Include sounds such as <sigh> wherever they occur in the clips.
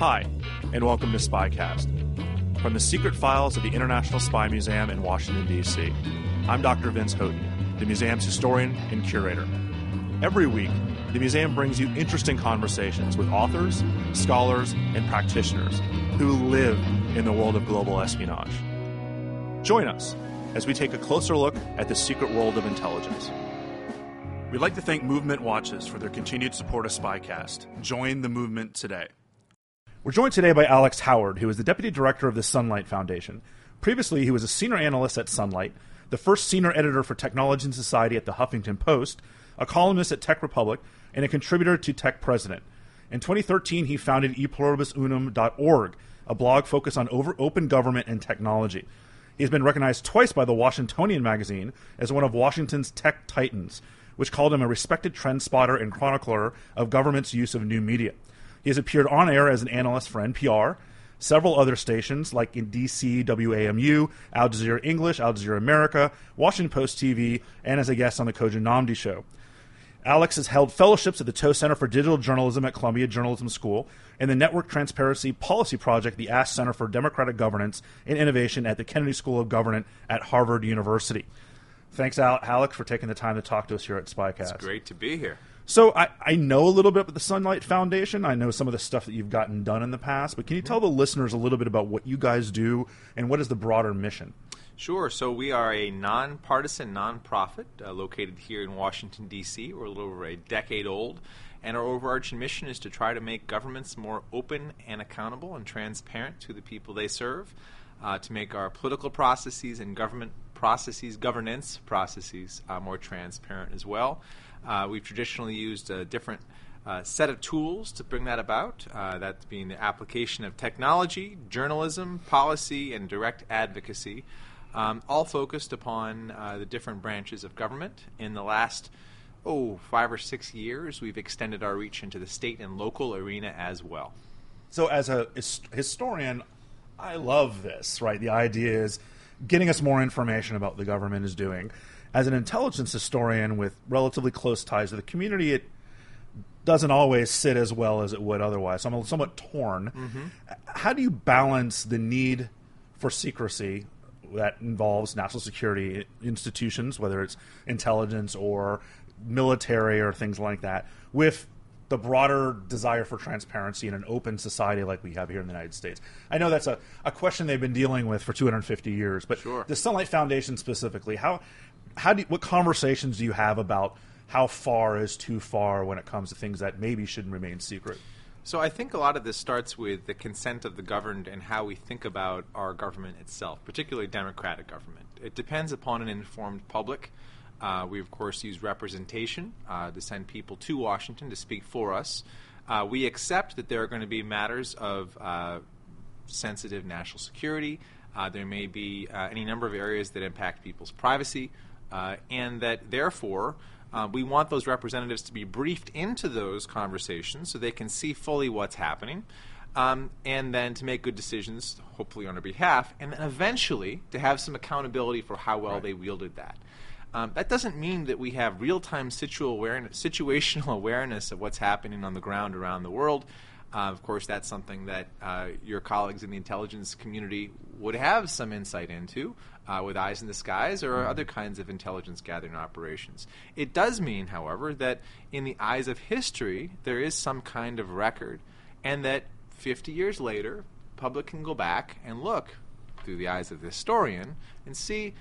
Hi, and welcome to Spycast. From the secret files of the International Spy Museum in Washington, D.C., I'm Dr. Vince Houghton, the museum's historian and curator. Every week, the museum brings you interesting conversations with authors, scholars, and practitioners who live in the world of global espionage. Join us as we take a closer look at the secret world of intelligence. We'd like to thank Movement Watches for their continued support of Spycast. Join the movement today. We're joined today by Alex Howard, who is the Deputy Director of the Sunlight Foundation. Previously, he was a senior analyst at Sunlight, the first senior editor for Technology and Society at the Huffington Post, a columnist at Tech Republic, and a contributor to Tech President. In 2013, he founded epluribusunum.org, a blog focused on over open government and technology. He has been recognized twice by the Washingtonian magazine as one of Washington's tech titans, which called him a respected trend spotter and chronicler of government's use of new media. He has appeared on air as an analyst for NPR, several other stations like in DC, WAMU, Al Jazeera English, Al Jazeera America, Washington Post TV, and as a guest on the Kojo Nnamdi Show. Alex has held fellowships at the Tow Center for Digital Journalism at Columbia Journalism School and the Network Transparency Policy Project, the Ash Center for Democratic Governance and Innovation at the Kennedy School of Government at Harvard University. Thanks, Alex, for taking the time to talk to us here at Spycast. It's great to be here. So I, I know a little bit about the Sunlight Foundation. I know some of the stuff that you've gotten done in the past, but can you tell the listeners a little bit about what you guys do and what is the broader mission? Sure. So we are a nonpartisan nonprofit uh, located here in Washington D.C. We're a little over a decade old, and our overarching mission is to try to make governments more open and accountable and transparent to the people they serve, uh, to make our political processes and government processes, governance processes, uh, more transparent as well. Uh, we've traditionally used a different uh, set of tools to bring that about. Uh, that being the application of technology, journalism, policy, and direct advocacy, um, all focused upon uh, the different branches of government. In the last oh five or six years, we've extended our reach into the state and local arena as well. So, as a historian, I love this. Right, the idea is getting us more information about what the government is doing. As an intelligence historian with relatively close ties to the community, it doesn't always sit as well as it would otherwise. So I'm somewhat torn. Mm-hmm. How do you balance the need for secrecy that involves national security institutions, whether it's intelligence or military or things like that, with the broader desire for transparency in an open society like we have here in the United States? I know that's a, a question they've been dealing with for 250 years, but sure. the Sunlight Foundation specifically, how how do you, what conversations do you have about how far is too far when it comes to things that maybe shouldn't remain secret? So I think a lot of this starts with the consent of the governed and how we think about our government itself, particularly democratic government. It depends upon an informed public. Uh, we, of course, use representation uh, to send people to Washington to speak for us. Uh, we accept that there are going to be matters of uh, sensitive national security. Uh, there may be uh, any number of areas that impact people's privacy, and that therefore uh, we want those representatives to be briefed into those conversations so they can see fully what's happening. Um, and then to make good decisions, hopefully on our behalf, and then eventually to have some accountability for how well right. they wielded that. Um, that doesn't mean that we have real-time situational awareness, <laughs> situational awareness of what's happening on the ground around the world. Uh, of course, that's something that uh, your colleagues in the intelligence community would have some insight into uh, with eyes in the skies or other kinds of intelligence gathering operations. It does mean, however, that in the eyes of history, there is some kind of record, and that 50 years later, public can go back and look through the eyes of the historian and see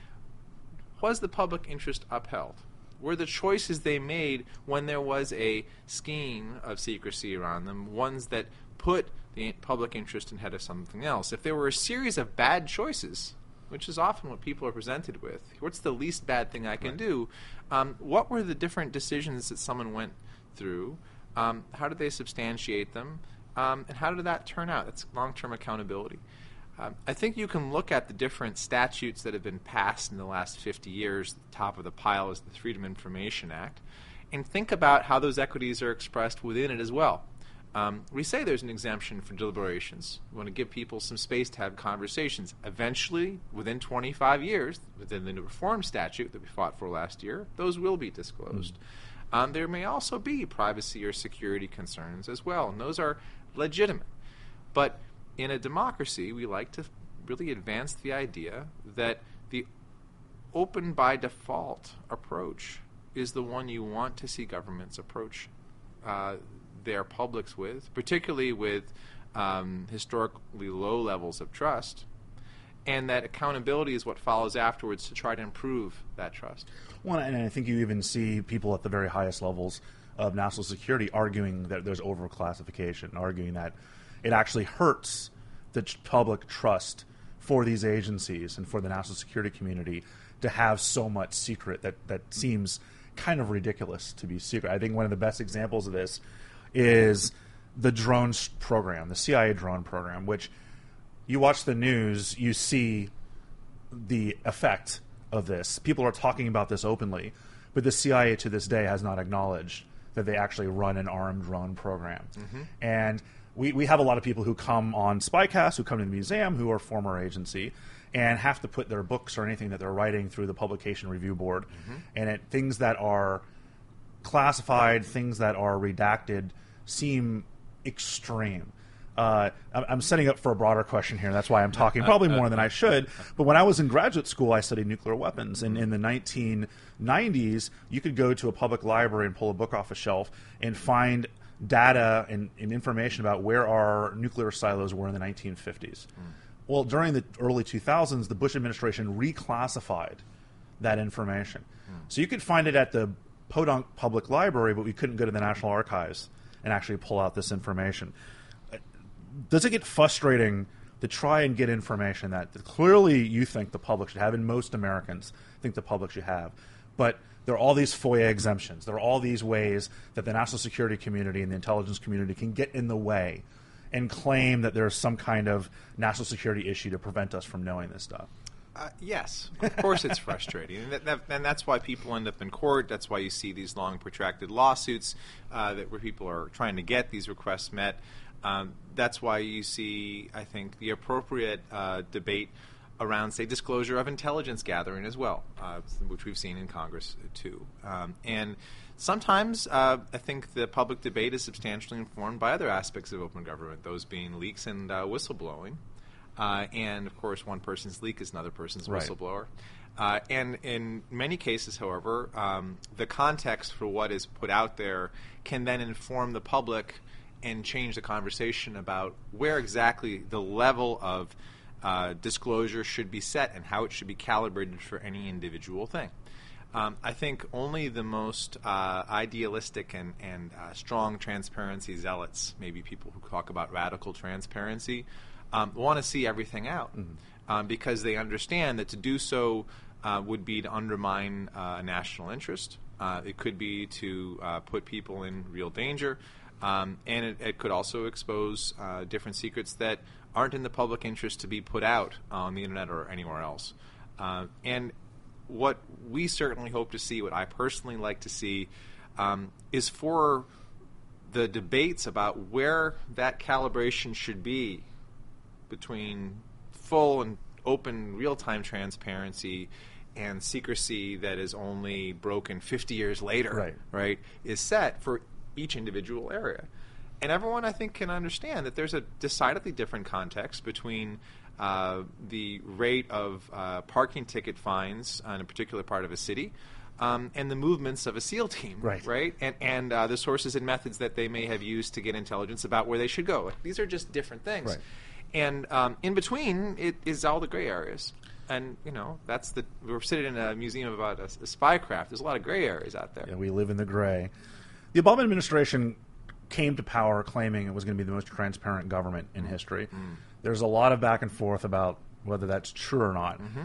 was the public interest upheld? Were the choices they made when there was a scheme of secrecy around them ones that put the public interest ahead of something else? If there were a series of bad choices, which is often what people are presented with, what's the least bad thing I can do? Um, what were the different decisions that someone went through? Um, how did they substantiate them? Um, and how did that turn out? That's long term accountability. Um, I think you can look at the different statutes that have been passed in the last 50 years. The top of the pile is the Freedom Information Act, and think about how those equities are expressed within it as well. Um, we say there's an exemption for deliberations. We want to give people some space to have conversations. Eventually, within 25 years, within the new reform statute that we fought for last year, those will be disclosed. Mm. Um, there may also be privacy or security concerns as well, and those are legitimate. But in a democracy, we like to really advance the idea that the open by default approach is the one you want to see governments approach uh, their publics with, particularly with um, historically low levels of trust, and that accountability is what follows afterwards to try to improve that trust. Well, and I think you even see people at the very highest levels of national security arguing that there's overclassification, arguing that it actually hurts the public trust for these agencies and for the national security community to have so much secret that, that seems kind of ridiculous to be secret. I think one of the best examples of this is the drone program, the CIA drone program, which you watch the news, you see the effect of this. People are talking about this openly, but the CIA to this day has not acknowledged that they actually run an armed drone program. Mm-hmm. And we, we have a lot of people who come on Spycast, who come to the museum, who are former agency, and have to put their books or anything that they're writing through the publication review board. Mm-hmm. And it, things that are classified, things that are redacted, seem extreme. Uh, I'm setting up for a broader question here, and that's why I'm talking probably more than I should. But when I was in graduate school, I studied nuclear weapons, and in the 1990s, you could go to a public library and pull a book off a shelf and find data and, and, information about where our nuclear silos were in the 1950s. Mm. Well, during the early 2000s, the Bush administration reclassified that information. Mm. So you could find it at the Podunk Public Library, but we couldn't go to the National Archives and actually pull out this information. Does it get frustrating to try and get information that clearly you think the public should have, and most Americans think the public should have, but there are all these FOIA exemptions. There are all these ways that the national security community and the intelligence community can get in the way and claim that there's some kind of national security issue to prevent us from knowing this stuff. Uh, yes, of course it's frustrating, and, that, that, and, that's why people end up in court. That's why you see these long, protracted lawsuits uh, that where people are trying to get these requests met. Um, that's why you see, I think, the appropriate uh, debate around, say, disclosure of intelligence gathering as well, uh, which we've seen in Congress too. Um, and sometimes uh, I think the public debate is substantially informed by other aspects of open government, those being leaks and whistleblowing. Uh, and of course, one person's leak is another person's right. whistleblower. Uh, and in many cases, however, um, the context for what is put out there can then inform the public and change the conversation about where exactly the level of uh, disclosure should be set and how it should be calibrated for any individual thing. Um, I think only the most uh, idealistic and, and uh, strong transparency zealots, maybe people who talk about radical transparency, um, want to see everything out mm-hmm. um, because they understand that to do so uh, would be to undermine uh, a national interest. Uh, it could be to put people in real danger. Um, and it, it, could also expose different secrets that aren't in the public interest to be put out on the internet or anywhere else. Uh, and what we certainly hope to see, what I personally like to see, um, is for the debates about where that calibration should be between full and open real time transparency and secrecy that is only broken 50 years later, right. right, is set for each individual area. and everyone, I think, can understand that there's a decidedly different context between uh, the rate of uh, parking ticket fines in a particular part of a city. Um, and the movements of a SEAL team, Right. right, and and uh, the sources and methods that they may have used to get intelligence about where they should go. These are just different things, Right. And um, in between it is all the gray areas. And you know that's the we're sitting in a museum about a, a spycraft. There's a lot of gray areas out there. Yeah, we live in the gray. The Obama administration came to power claiming it was going to be the most transparent government in mm-hmm. history. Mm-hmm. There's a lot of back and forth about whether that's true or not. Mm-hmm.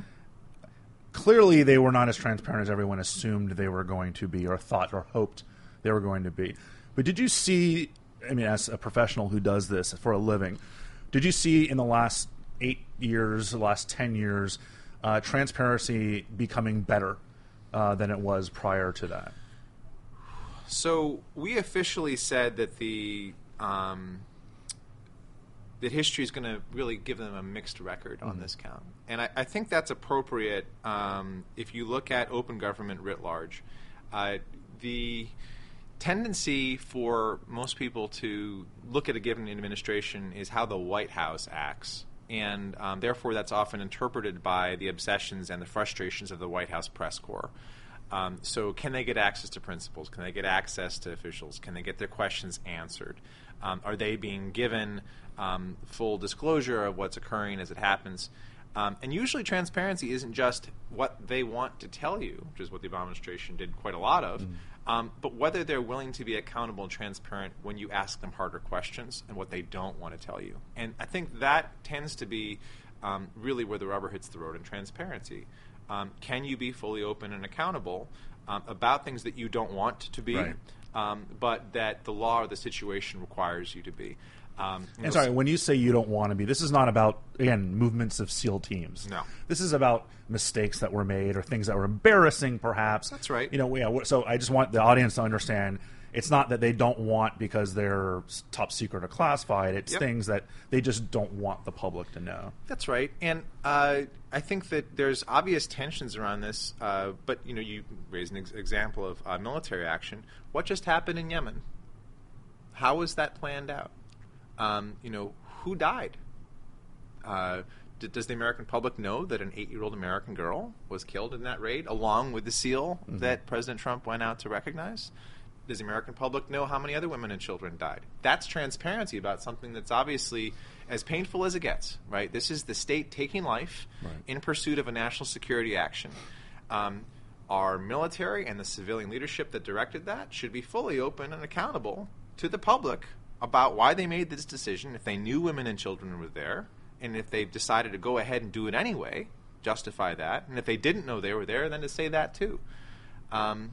Clearly, they were not as transparent as everyone assumed they were going to be, or thought, or hoped they were going to be. But did you see? I mean, as a professional who does this for a living, did you see in the last eight years, the last ten years, uh, transparency becoming better uh, than it was prior to that? So we officially said that the um, that history is going to really give them a mixed record on this count, and I, I think that's appropriate um, if you look at open government writ large. Uh, the tendency for most people to look at a given administration is how the White House acts. And um, therefore, that's often interpreted by the obsessions and the frustrations of the White House press corps. Um, so, can they get access to principals? Can they get access to officials? Can they get their questions answered? Um, are they being given um, full disclosure of what's occurring as it happens? Um, and usually, transparency isn't just what they want to tell you, which is what the Obama administration did quite a lot of, um, but whether they're willing to be accountable and transparent when you ask them harder questions and what they don't want to tell you. And I think that tends to be um, really where the rubber hits the road in transparency. Um, can you be fully open and accountable um, about things that you don't want to be, Right. um, but that the law or the situation requires you to be? Um, And sorry, when you say you don't want to be, this is not about again movements of SEAL teams. No. this is about mistakes that were made or things that were embarrassing, perhaps. That's right. You know, yeah. So I just want the audience to understand. It's not that they don't want because they're top secret or classified. It's Yep. things that they just don't want the public to know. That's right, and uh, I think that there's obvious tensions around this. Uh, but you know, you raised an ex- example of uh, military action. What just happened in Yemen? How was that planned out? Um, you know, who died? Uh, d- does the American public know that an eight-year-old American girl was killed in that raid, along with the SEAL that President Trump went out to recognize? Does the American public know how many other women and children died? That's transparency about something that's obviously as painful as it gets, right? This is the state taking life in pursuit of a national security action. Um, our military and the civilian leadership that directed that should be fully open and accountable to the public about why they made this decision, if they knew women and children were there, and if they've decided to go ahead and do it anyway, justify that. And if they didn't know they were there, then to say that too. Um,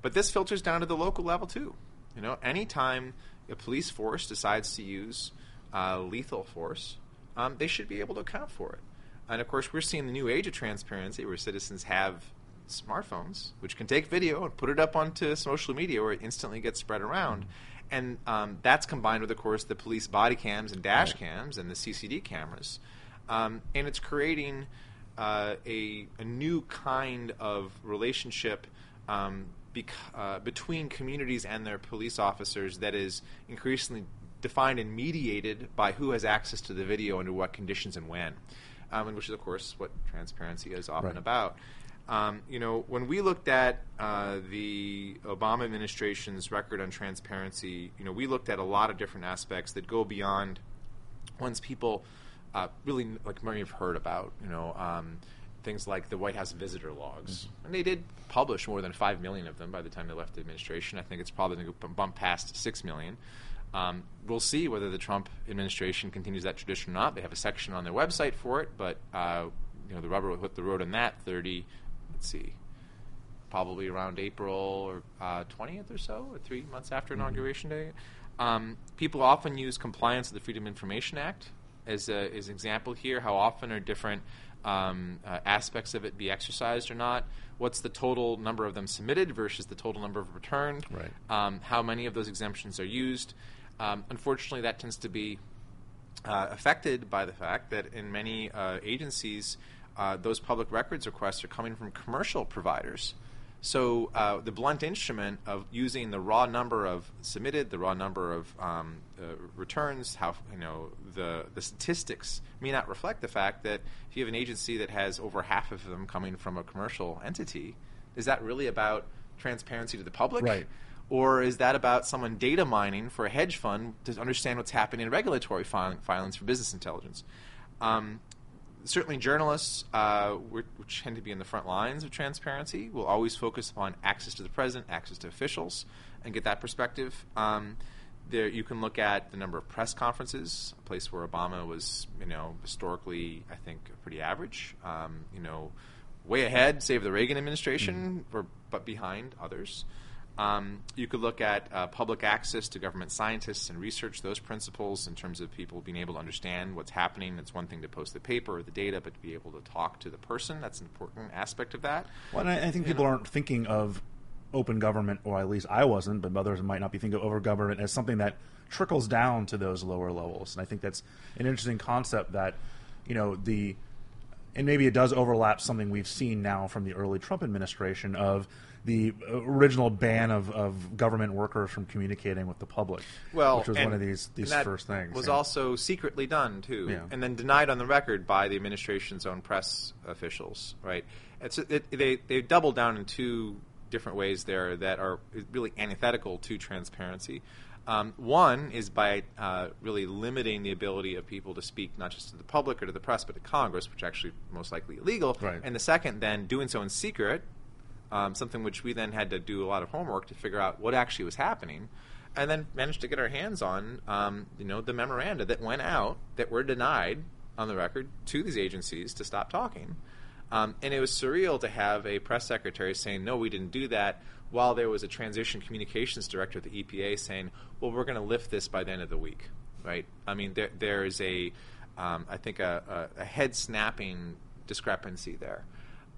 but this filters down to the local level too. You know, anytime a police force decides to use uh, lethal force, um, they should be able to account for it. And of course, we're seeing the new age of transparency where citizens have smartphones, which can take video and put it up onto social media where it instantly gets spread around. And um, that's combined with, of course, the police body cams and dash cams and the CCD cameras. Um, and it's creating uh, a, a new kind of relationship um, bec- uh, between communities and their police officers that is increasingly defined and mediated by who has access to the video under what conditions and when, um, and which is, of course, what transparency is often Right. about. Um, you know, when we looked at uh, the Obama administration's record on transparency, you know, we looked at a lot of different aspects that go beyond ones people uh, really like may have heard about. You know, um, things like the White House visitor logs, and they did publish more than five million of them by the time they left the administration. I think it's probably going to bump past six million. Um, we'll see whether the Trump administration continues that tradition or not. They have a section on their website for it, but uh, you know the rubber will hit the road on that. Thirty, let's see, probably around April or uh, twentieth or so, or three months after inauguration day. Um, people often use compliance with the Freedom of Information Act as, a, as an example here. How often are different um, uh, aspects of it be exercised or not? What's the total number of them submitted versus the total number of returned? Right. Um, how many of those exemptions are used? Um, unfortunately, that tends to be uh, affected by the fact that in many uh, agencies, uh, those public records requests are coming from commercial providers. So uh, the blunt instrument of using the raw number of submitted, the raw number of um, uh, returns, how you know the the statistics may not reflect the fact that if you have an agency that has over half of them coming from a commercial entity, is that really about transparency to the public? Right. Or is that about someone data mining for a hedge fund to understand what's happening in regulatory filing, filings for business intelligence? Um, certainly journalists, uh, which tend to be in the front lines of transparency, will always focus upon access to the president, access to officials, and get that perspective. Um, there, you can look at the number of press conferences, a place where Obama was, you know, historically, I think, pretty average. Um, you know, way ahead, save the Reagan administration, mm. or, but behind others. Um, you could look at uh, public access to government scientists and research those principles in terms of people being able to understand what's happening. It's one thing to post the paper or the data, but to be able to talk to the person, that's an important aspect of that. Well, I, I, think people know. aren't thinking of open government, or at least I wasn't, but others might not be thinking of open government as something that trickles down to those lower levels. And I think that's an interesting concept that, you know, the and maybe it does overlap something we've seen now from the early Trump administration of the original ban of, of government workers from communicating with the public. Well, which was one of these these first things. Was yeah. also secretly done too, yeah. and then denied on the record by the administration's own press officials. Right? It's it, they they doubled down in two different ways there that are really antithetical to transparency. Um, one is by uh, really limiting the ability of people to speak not just to the public or to the press, but to Congress, which actually most likely illegal. Right. And the second, then doing so in secret, um, something which we then had to do a lot of homework to figure out what actually was happening, and then managed to get our hands on, um, you know, the memoranda that went out that were denied on the record to these agencies to stop talking. Um, and it was surreal to have a press secretary saying, "No, we didn't do that," while there was a transition communications director at the EPA saying, "Well, we're going to lift this by the end of the week." Right? I mean, there there is a, um, I think a, a, a head snapping discrepancy there.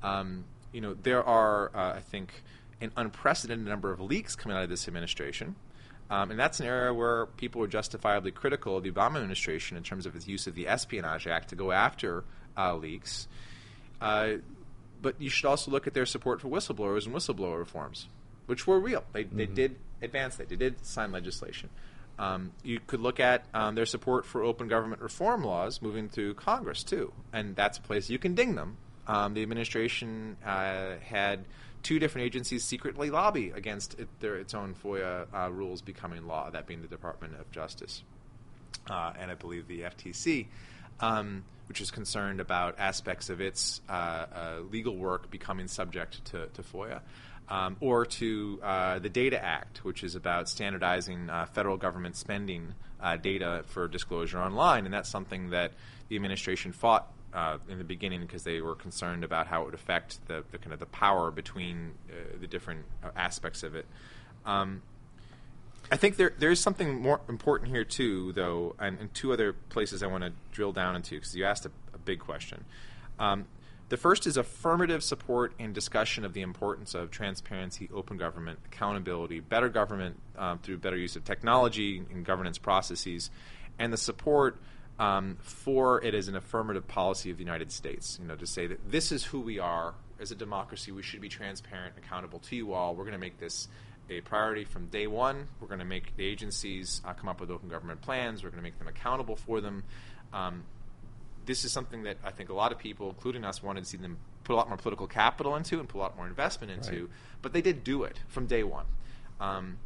Um, you know, there are, uh, I think, an unprecedented number of leaks coming out of this administration. Um, and that's an area where people were justifiably critical of the Obama administration in terms of its use of the Espionage Act to go after uh, leaks. Uh, but you should also look at their support for whistleblowers and whistleblower reforms, which were real. They, mm-hmm. they did advance that. They did sign legislation. Um, you could look at um, their support for open government reform laws moving through Congress, too. And that's a place you can ding them um, the administration uh, had two different agencies secretly lobby against it, their, its own FOIA uh, rules becoming law, that being the Department of Justice uh, and I believe the FTC, um, which is concerned about aspects of its uh, uh, legal work becoming subject to, to FOIA. Um, or to uh, the Data Act, which is about standardizing federal government spending data for disclosure online. And that's something that the administration fought uh, in the beginning because they were concerned about how it would affect the, the kind of the power between uh, the different uh, aspects of it. Um, I think there there is something more important here too, though, and, and two other places I want to drill down into because you asked a, a big question. Um, the first is affirmative support and discussion of the importance of transparency, open government, accountability, better government um, through better use of technology and governance processes, and the support um, for it is an affirmative policy of the United States. You know, to say that this is who we are as a democracy. We should be transparent, accountable to you all. We're going to make this a priority from day one. We're going to make the agencies uh, come up with open government plans. We're going to make them accountable for them. Um, this is something that I think a lot of people, including us, wanted to see them put a lot more political capital into and put a lot more investment into. Right. But they did do it from day one. Um,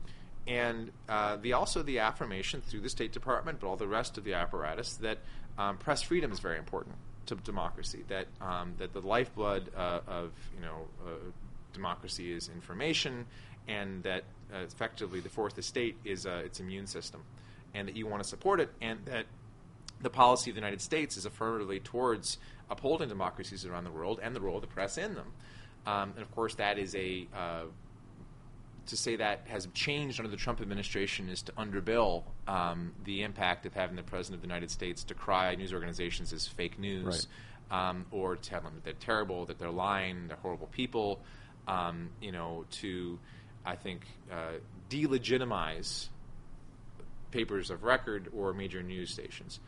and uh, the also the affirmation through the State Department, but all the rest of the apparatus that um, press freedom is very important to democracy. That um, that the lifeblood uh, of you know uh, democracy is information, and that uh, effectively the fourth estate is uh, its immune system, and that you want to support it, and that the policy of the United States is affirmatively towards upholding democracies around the world and the role of the press in them. Um, and of course, that is a uh, to say that has changed under the Trump administration is to underbill um, the impact of having the president of the United States decry news organizations as fake news, right. um, or tell them that they're terrible, that they're lying, they're horrible people. Um, you know, to I think uh, delegitimize papers of record or major news stations.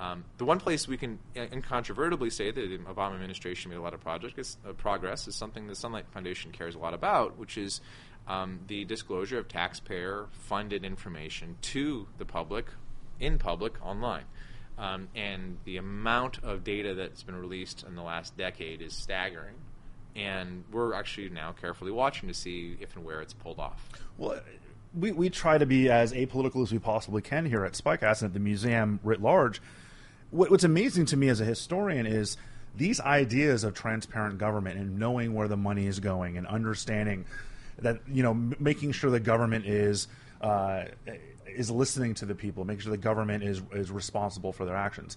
Um, the one place we can incontrovertibly say that the Obama administration made a lot of project is, uh, progress is something the Sunlight Foundation cares a lot about, which is um, the disclosure of taxpayer-funded information to the public, in public, online. Um, and the amount of data that's been released in the last decade is staggering. And we're actually now carefully watching to see if and where it's pulled off. Well, we, we try to be as apolitical as we possibly can here at Spycast and at the museum writ large what, what's amazing to me as a historian is these ideas of transparent government and knowing where the money is going and understanding that you know making sure the government is uh, is listening to the people, making sure the government is is responsible for their actions.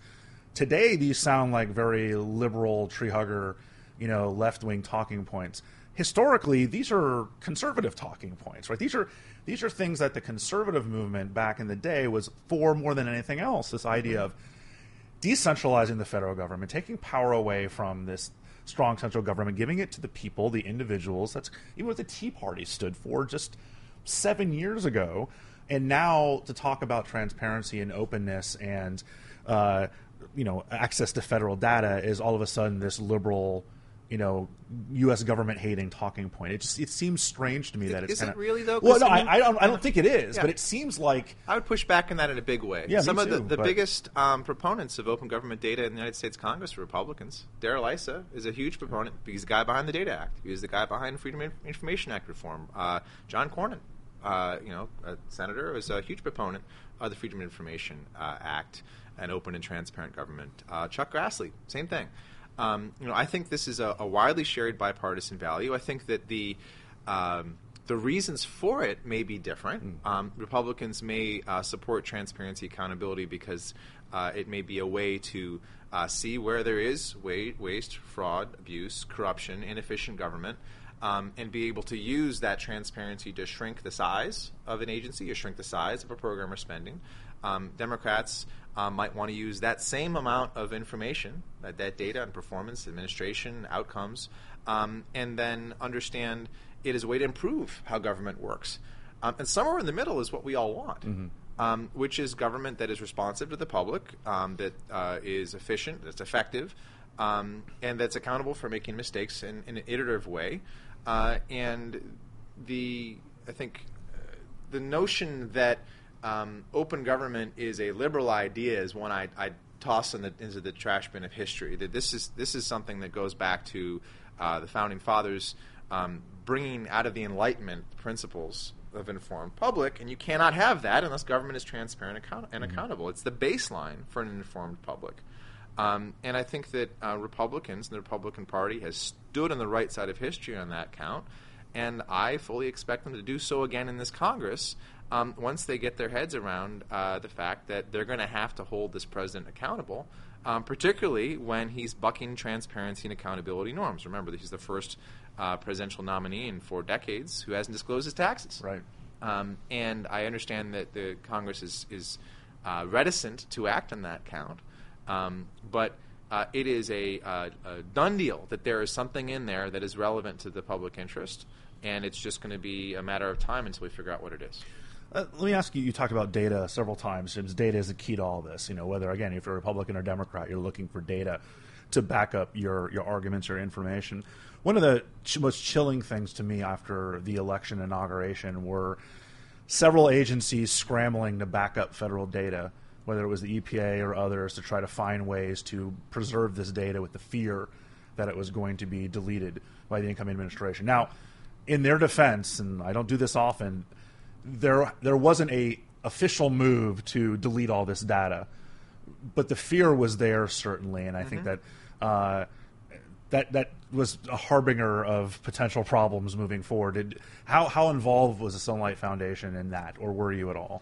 Today, these sound like very liberal, tree hugger, you know, left wing talking points. Historically, these are conservative talking points, right? These are these are things that the conservative movement back in the day was for more than anything else. This idea of decentralizing the federal government, taking power away from this strong central government, giving it to the people, the individuals. That's even what the Tea Party stood for just seven years ago. And now to talk about transparency and openness and uh, you know access to federal data is all of a sudden this liberal you know U.S. government hating talking point. It just it seems strange to me that it's is it kinda, really though? Well, no, I mean- I, don't. I don't think it is, Yeah. but it seems like I would push back on that in a big way. Yeah, me Some of the, too, the but- biggest um, proponents of open government data in the United States Congress are Republicans. Darrell Issa is a huge proponent. He's the guy behind the Data Act. He was the guy behind Freedom of Information Act reform. Uh, John Cornyn, uh, you know, a senator, was a huge proponent of the Freedom of Information uh, Act and open and transparent government. Uh, Chuck Grassley, same thing. Um, you know, I think this is a, a widely shared bipartisan value. I think that the um, the reasons for it may be different. Um, Republicans may uh, support transparency, accountability because uh, it may be a way to uh, see where there is wa- waste, fraud, abuse, corruption, inefficient government, um, and be able to use that transparency to shrink the size of an agency or shrink the size of a program or spending. Um, Democrats um, might want to use that same amount of information, that, that data on performance, administration, outcomes, um, and then understand it as a way to improve how government works. Um, and somewhere in the middle is what we all want, um, which is government that is responsive to the public, um, that uh, is efficient, that's effective, um, and that's accountable for making mistakes in, in an iterative way. Uh, and the, I think, uh, the notion that um, open government is a liberal idea is one I, I toss in the, into the trash bin of history. That this is this is something that goes back to uh, the founding fathers um, bringing out of the Enlightenment principles of informed public, and you cannot have that unless government is transparent account- and accountable. It's the baseline for an informed public. Um, and I think that uh, Republicans and the Republican Party has stood on the right side of history on that count, and I fully expect them to do so again in this Congress um, once they get their heads around uh, the fact that they're going to have to hold this president accountable, um, particularly when he's bucking transparency and accountability norms. Remember, that he's the first uh, presidential nominee in four decades who hasn't disclosed his taxes. Right. Um, and I understand that the Congress is, is uh, reticent to act on that count. Um, but uh, it is a, uh, a done deal that there is something in there that is relevant to the public interest, and it's just going to be a matter of time until we figure out what it is. Uh, let me ask you. You talked about data several times. Data is the key to all this, you know, whether again, if you're a Republican or Democrat, you're looking for data to back up your your arguments or information. One of the ch- most chilling things to me after the election inauguration were several agencies scrambling to back up federal data, whether it was the EPA or others, to try to find ways to preserve this data with the fear that it was going to be deleted by the incoming administration. Now, in their defense, and I don't do this often, there there wasn't a official move to delete all this data, but the fear was there certainly, and I think that uh, that that was a harbinger of potential problems moving forward. Did, how how involved was the Sunlight Foundation in that, or were you at all?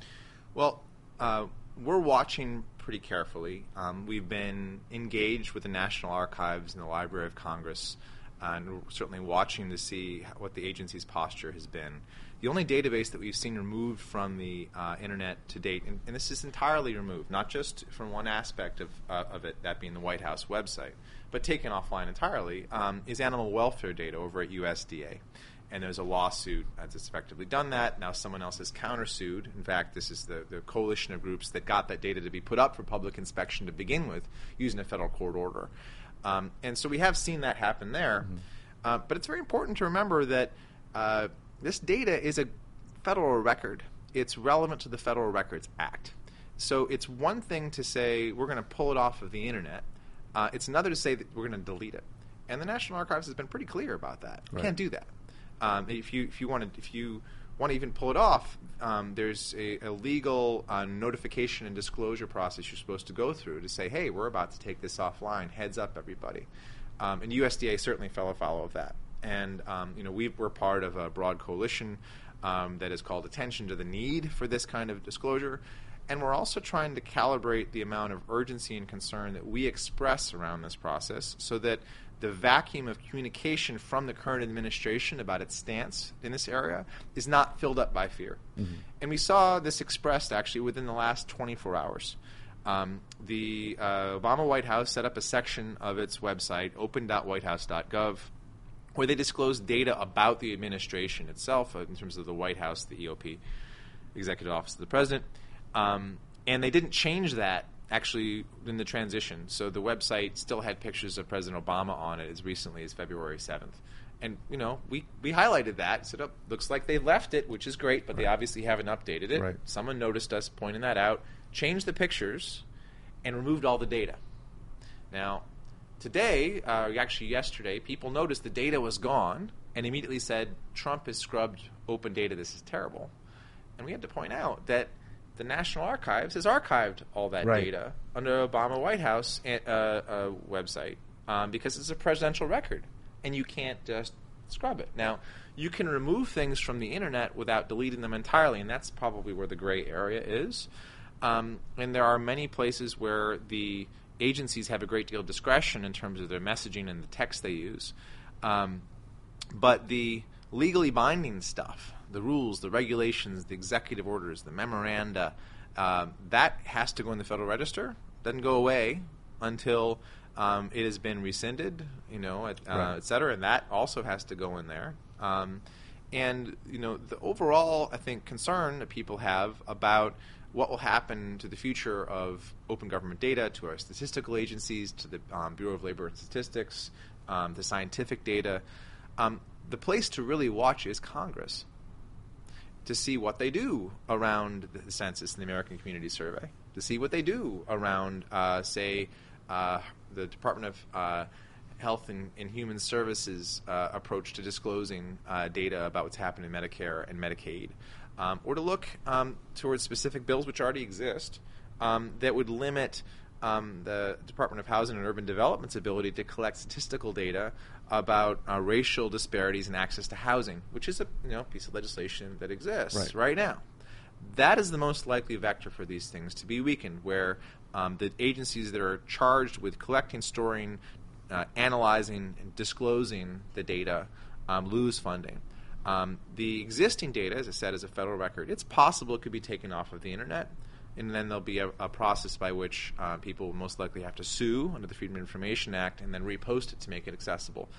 Well, uh, we're watching pretty carefully. Um, we've been engaged with the National Archives and the Library of Congress, and we're certainly watching to see what the agency's posture has been. The only database that we've seen removed from the uh, internet to date, and, and this is entirely removed, not just from one aspect of, uh, of it, that being the White House website, but taken offline entirely, um, is animal welfare data over at USDA. and there's a lawsuit that's effectively done that. Now someone else has countersued. In fact, this is the, the coalition of groups that got that data to be put up for public inspection to begin with using a federal court order. Um, and so we have seen that happen there. Mm-hmm. Uh, but it's very important to remember that uh, this data is a federal record. It's relevant to the Federal Records Act. So it's one thing to say we're going to pull it off of the internet. Uh, it's another to say that we're going to delete it. And the National Archives has been pretty clear about that. Right. can't do that. Um, if you if you want to if you want to even pull it off, um, there's a, a legal uh, notification and disclosure process you're supposed to go through to say, hey, we're about to take this offline. Heads up, everybody. Um, and USDA certainly fell afoul of that. And um, you know we are part of a broad coalition um, that has called attention to the need for this kind of disclosure. And we're also trying to calibrate the amount of urgency and concern that we express around this process so that the vacuum of communication from the current administration about its stance in this area is not filled up by fear. Mm-hmm. And we saw this expressed actually within the last 24 hours. Um, the uh, Obama White House set up a section of its website, open.whitehouse.gov, where they disclosed data about the administration itself uh, in terms of the White House, the EOP, Executive Office of the President. Um, and they didn't change that actually in the transition. So the website still had pictures of President Obama on it as recently as February 7th. And you know, we, we highlighted that. Said, "Oh, looks like they left it, which is great, but right. they obviously haven't updated it." Right. Someone noticed us pointing that out, changed the pictures, and removed all the data. Now, today, uh, actually yesterday, people noticed the data was gone and immediately said, "Trump has scrubbed open data. This is terrible." And we had to point out that the National Archives has archived all that right. data under Obama White House uh, uh, website um, because it's a presidential record, and you can't just scrub it. Now, you can remove things from the internet without deleting them entirely, and that's probably where the gray area is. Um, and there are many places where the agencies have a great deal of discretion in terms of their messaging and the text they use. Um, but the legally binding stuff, the rules, the regulations, the executive orders, the memoranda, uh, that has to go in the Federal Register. Doesn't go away until um, it has been rescinded, you know, et, uh, right. et, cetera, and that also has to go in there. Um, and you know, the overall, I think, concern that people have about what will happen to the future of open government data, to our statistical agencies, to the um, Bureau of Labor and Statistics, um, the scientific data. Um, the place to really watch is Congress to see what they do around the census and the American Community Survey, to see what they do around, uh, say, uh, the Department of uh, Health and, and, Human Services uh, approach to disclosing uh, data about what's happening in Medicare and Medicaid, um, or to look um, towards specific bills which already exist um, that would limit um, the Department of Housing and Urban Development's ability to collect statistical data about uh, racial disparities in access to housing, which is a you know, piece of legislation that exists right. right now. That is the most likely vector for these things to be weakened, where um, the agencies that are charged with collecting, storing, uh, analyzing, and disclosing the data um, lose funding. Um, the existing data, as I said, is a federal record. It's possible it could be taken off of the internet and then there'll be a, a process by which uh, people will most likely have to sue under the Freedom of Information Act and then repost it to make it accessible.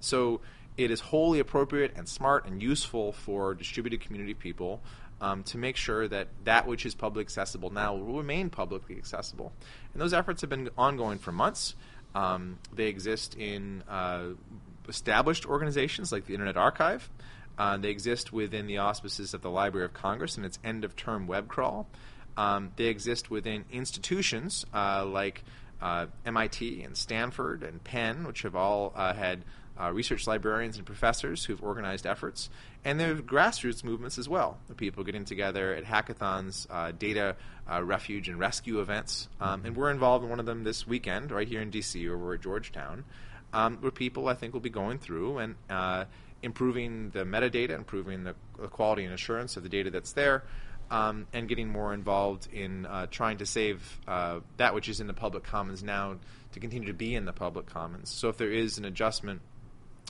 So it is wholly appropriate and smart and useful for distributed community people um, to make sure that that which is publicly accessible now will remain publicly accessible. And those efforts have been ongoing for months. Um, they exist in uh, established organizations like the Internet Archive. Uh, they exist within the auspices of the Library of Congress and its end of term web crawl. Um, they exist within institutions uh, like uh, MIT and Stanford and Penn, which have all uh, had uh, research librarians and professors who've organized efforts. And there are grassroots movements as well, people getting together at hackathons, uh, data uh, refuge and rescue events. Um, and we're involved in one of them this weekend, right here in D.C., where we're at Georgetown, um, where people, I think, will be going through and improving the metadata, improving the, the quality and assurance of the data that's there um, and getting more involved in uh, trying to save uh, that which is in the public commons now to continue to be in the public commons. So if there is an adjustment,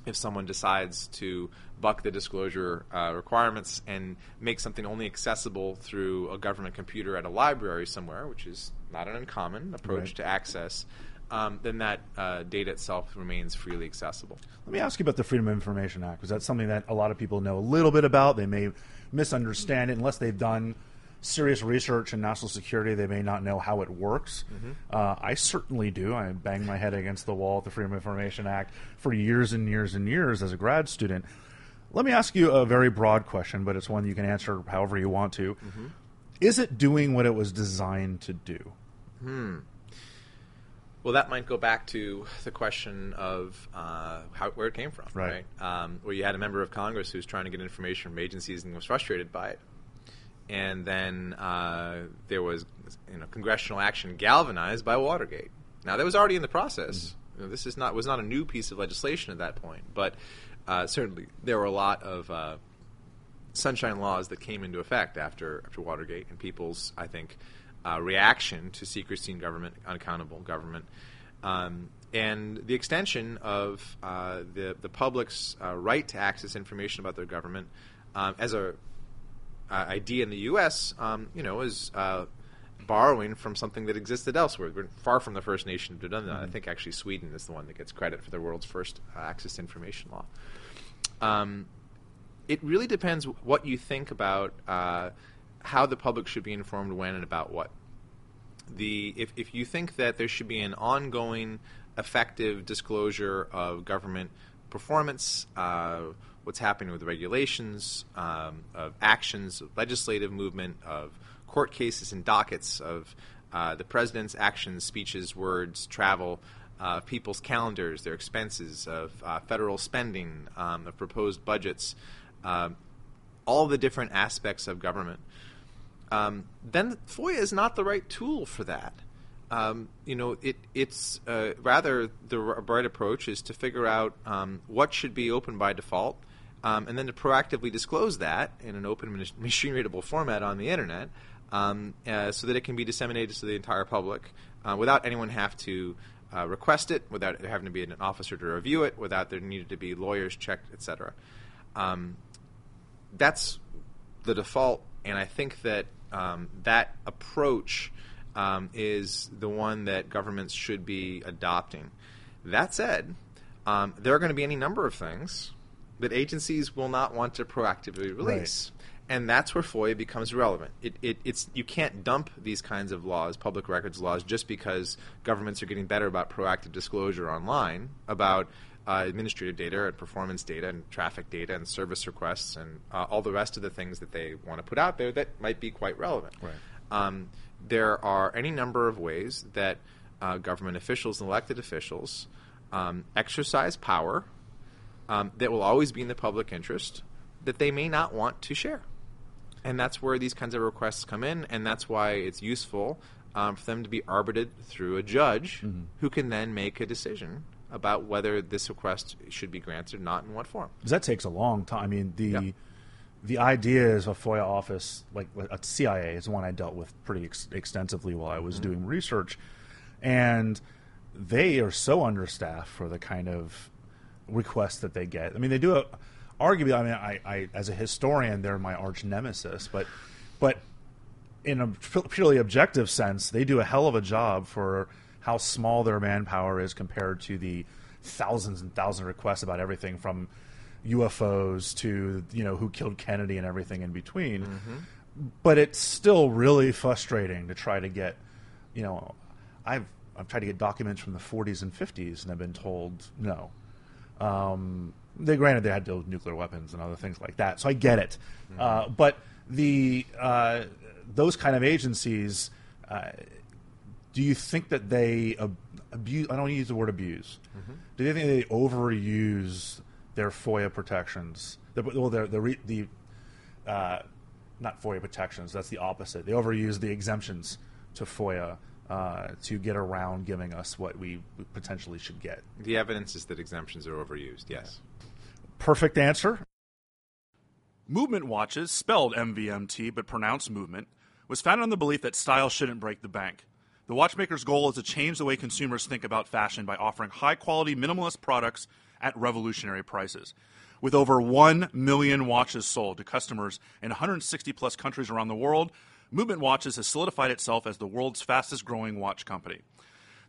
if someone decides to buck the disclosure uh, requirements and make something only accessible through a government computer at a library somewhere, which is not an uncommon approach right. to access, um, then that uh, data itself remains freely accessible. Let me ask you about the Freedom of Information Act, because that something that a lot of people know a little bit about. They may misunderstand it unless they've done serious research in national security. They may not know how it works. Mm-hmm. Uh, I certainly do. I banged my head against the wall at the Freedom of Information Act for years and years and years as a grad student. Let me ask you a very broad question, but it's one you can answer however you want to. Mm-hmm. Is it doing what it was designed to do? Hmm. Well, that might go back to the question of uh, how, where it came from, right? right? Um, where you had a member of Congress who's trying to get information from agencies and was frustrated by it, and then uh, there was you know, congressional action galvanized by Watergate. Now, that was already in the process. Mm-hmm. You know, this is not was not a new piece of legislation at that point, but uh, certainly there were a lot of uh, sunshine laws that came into effect after after Watergate, and people's I think uh, reaction to secrecy in government, unaccountable government, um, and the extension of uh, the the public's uh, right to access information about their government um, as a uh, idea in the U.S. Um, you know is uh, borrowing from something that existed elsewhere. We're far from the first nation to have done that. Mm-hmm. I think actually Sweden is the one that gets credit for the world's first uh, access to information law. Um, it really depends what you think about how the public should be informed when and about what. The if, if you think that there should be an ongoing, effective disclosure of government performance, uh, what's happening with regulations, um, of actions, of legislative movement, of court cases and dockets, of uh, the president's actions, speeches, words, travel, uh, people's calendars, their expenses, of uh, federal spending, um, of proposed budgets, uh, all the different aspects of government um, then FOIA is not the right tool for that. Um, you know, it, it's uh, rather the right approach is to figure out um, what should be open by default, um, and then to proactively disclose that in an open <laughs> machine readable format on the internet, um, uh, so that it can be disseminated to the entire public uh, without anyone have to uh, request it, without there having to be an officer to review it, without there needed to be lawyers checked, etc. Um, that's the default, and I think that um, that approach um, is the one that governments should be adopting. That said, um, there are going to be any number of things that agencies will not want to proactively release. Right. And that's where FOIA becomes relevant. It, it, it's you can't dump these kinds of laws, public records laws, just because governments are getting better about proactive disclosure online about uh, administrative data and performance data and traffic data and service requests and uh, all the rest of the things that they want to put out there that might be quite relevant. Right. Um, there are any number of ways that uh, government officials and elected officials um, exercise power um, that will always be in the public interest that they may not want to share. And that's where these kinds of requests come in, and that's why it's useful um, for them to be arbitrated through a judge mm-hmm. who can then make a decision about whether this request should be granted or not in what form. Because that takes a long time. I mean, the yep. the idea is a FOIA office, like a CIA, is one I dealt with pretty ex- extensively while I was mm-hmm. doing research, and they are so understaffed for the kind of requests that they get. I mean, they do a arguably. I mean, I, I as a historian, they're my arch nemesis, but but in a purely objective sense, they do a hell of a job for how small their manpower is compared to the thousands and thousands of requests about everything from UFOs to you know who killed Kennedy and everything in between. Mm-hmm. But it's still really frustrating to try to get, you know, I've I've tried to get documents from the 40s and 50s and I've been told no. Um, they granted they had nuclear weapons and other things like that, so I get it. Mm-hmm. Uh, but the uh, those kind of agencies. Uh, do you think that they abuse? I don't use the word abuse. Mm-hmm. Do they think they overuse their FOIA protections? The, well, the the, the uh, not FOIA protections. That's the opposite. They overuse the exemptions to FOIA uh, to get around giving us what we potentially should get. The evidence is that exemptions are overused. Yes. Perfect answer. Movement Watches, spelled MVMT but pronounced movement, was founded on the belief that style shouldn't break the bank. The watchmaker's goal is to change the way consumers think about fashion by offering high quality, minimalist products at revolutionary prices. With over 1 million watches sold to customers in 160 plus countries around the world, Movement Watches has solidified itself as the world's fastest growing watch company.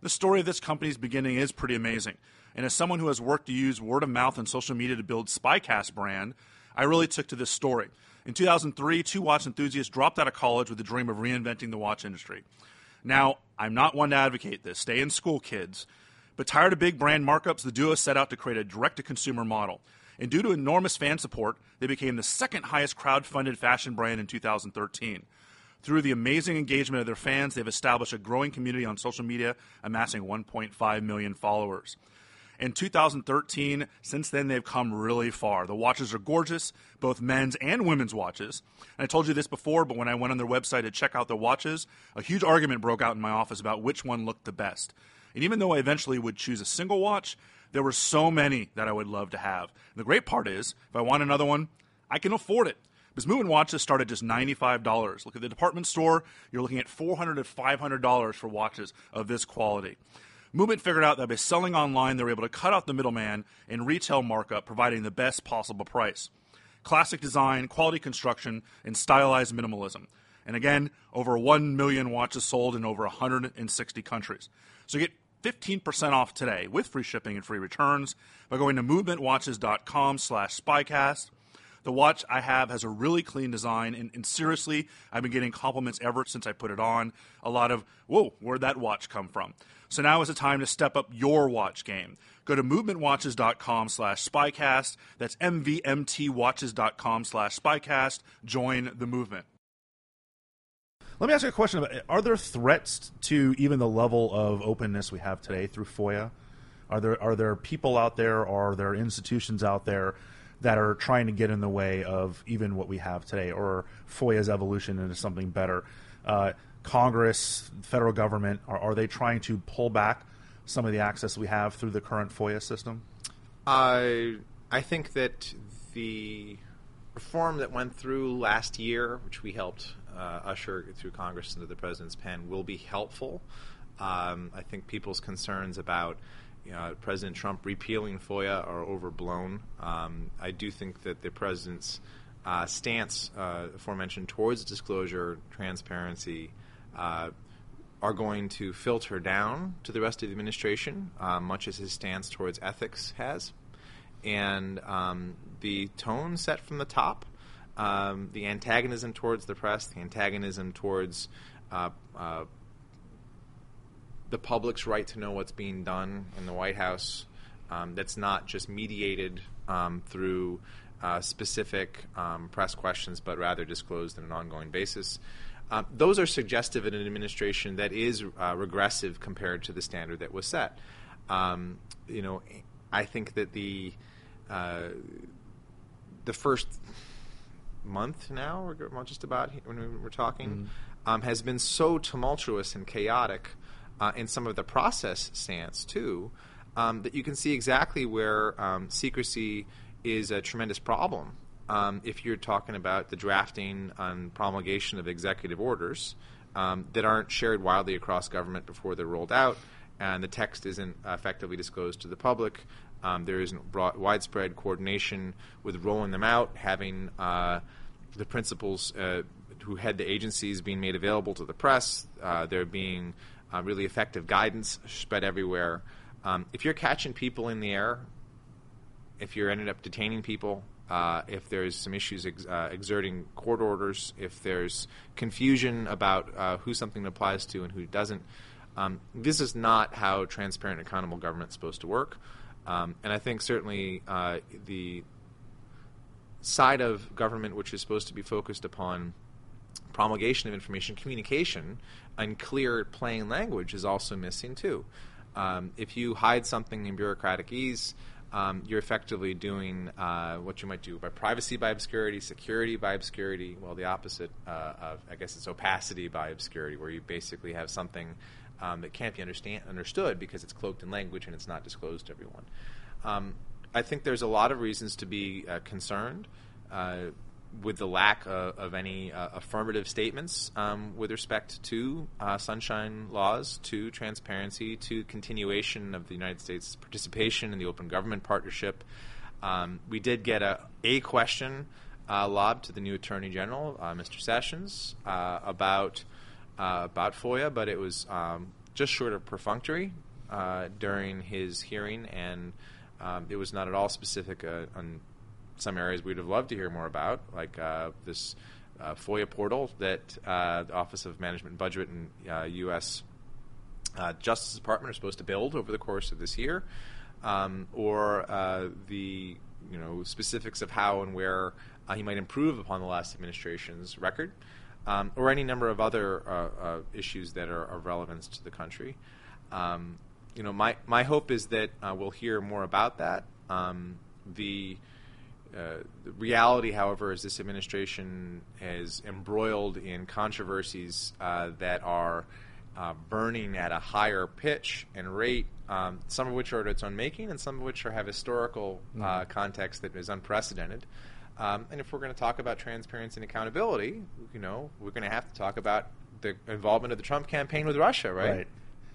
The story of this company's beginning is pretty amazing. And as someone who has worked to use word of mouth and social media to build Spycast brand, I really took to this story. In 2003, two watch enthusiasts dropped out of college with the dream of reinventing the watch industry. Now, I'm not one to advocate this. Stay in school, kids. But tired of big brand markups, the duo set out to create a direct to consumer model. And due to enormous fan support, they became the second highest crowd funded fashion brand in 2013. Through the amazing engagement of their fans, they've established a growing community on social media, amassing 1.5 million followers. In 2013, since then, they've come really far. The watches are gorgeous, both men's and women's watches. And I told you this before, but when I went on their website to check out the watches, a huge argument broke out in my office about which one looked the best. And even though I eventually would choose a single watch, there were so many that I would love to have. And the great part is, if I want another one, I can afford it. Because movement watches start at just $95. Look at the department store, you're looking at 400 to $500 for watches of this quality. Movement figured out that by selling online, they were able to cut out the middleman and retail markup, providing the best possible price. Classic design, quality construction, and stylized minimalism. And again, over 1 million watches sold in over 160 countries. So get 15% off today with free shipping and free returns by going to movementwatches.com slash spycast. The watch I have has a really clean design, and, and, seriously, I've been getting compliments ever since I put it on. A lot of, whoa, where'd that watch come from? So now is the time to step up your watch game. Go to movementwatches.com slash spycast. That's mvmtwatches.com slash spycast. Join the movement. Let me ask you a question about are there threats to even the level of openness we have today through FOIA? Are there are there people out there or are there institutions out there that are trying to get in the way of even what we have today or FOIA's evolution into something better? Uh, Congress, federal government, are, are they trying to pull back some of the access we have through the current FOIA system? I I think that the reform that went through last year, which we helped uh, usher through Congress into the president's pen, will be helpful. Um, I think people's concerns about you know, President Trump repealing FOIA are overblown. Um, I do think that the president's uh, stance, uh, aforementioned, towards disclosure, transparency, are going to filter down to the rest of the administration, uh, much as his stance towards ethics has. And um, the tone set from the top, um, the antagonism towards the press, the antagonism towards uh, uh, the public's right to know what's being done in the White House, um, that's not just mediated um, through uh, specific um, press questions, but rather disclosed on an ongoing basis. Uh, those are suggestive in an administration that is uh, regressive compared to the standard that was set. Um, you know, I think that the uh, the first month now, or just about when we were talking, mm-hmm. um, has been so tumultuous and chaotic uh, in some of the process stance too, um, that you can see exactly where um, secrecy is a tremendous problem um, if you're talking about the drafting and promulgation of executive orders um, that aren't shared widely across government before they're rolled out, and the text isn't effectively disclosed to the public. Um, there isn't broad, widespread coordination with rolling them out, having uh, the principals uh, who head the agencies being made available to the press, uh, there being uh, really effective guidance spread everywhere. Um, if you're catching people in the air, if you're ended up detaining people, uh, if there's some issues ex- uh, exerting court orders, if there's confusion about uh, who something applies to and who doesn't. Um, this is not how transparent accountable government is supposed to work. Um, and I think certainly uh, the side of government which is supposed to be focused upon promulgation of information, communication, and clear, plain language is also missing too. Um, if you hide something in bureaucratese, um, you're effectively doing uh, what you might do by privacy by obscurity, security by obscurity. Well, the opposite uh, of, I guess, it's opacity by obscurity, where you basically have something um, that can't be understand, understood because it's cloaked in language and it's not disclosed to everyone. Um, I think there's a lot of reasons to be uh, concerned. With the lack of, of any uh, affirmative statements um, with respect to uh, sunshine laws, to transparency, to continuation of the United States participation in the Open Government Partnership. Um, we did get a, a question uh, lobbed to the new Attorney General, uh, Mr. Sessions, uh, about uh, about FOIA, but it was um, just short of perfunctory during his hearing, and um, it was not at all specific on some areas we'd have loved to hear more about, like uh, this uh, FOIA portal that uh, the Office of Management and Budget and U.S. Uh, Justice Department are supposed to build over the course of this year, um, or the you know specifics of how and where he might improve upon the last administration's record. Um, or any number of other uh, uh, issues that are of relevance to the country. Um, you know, my, my hope is that uh, we'll hear more about that. Um, the, uh, the, reality, however, is this administration is embroiled in controversies uh, that are uh, burning at a higher pitch and rate, um, some of which are at its own making, and some of which are, have historical mm-hmm. context that is unprecedented. Um, and if we're going to talk about transparency and accountability, you know, we're going to have to talk about the involvement of the Trump campaign with Russia, right?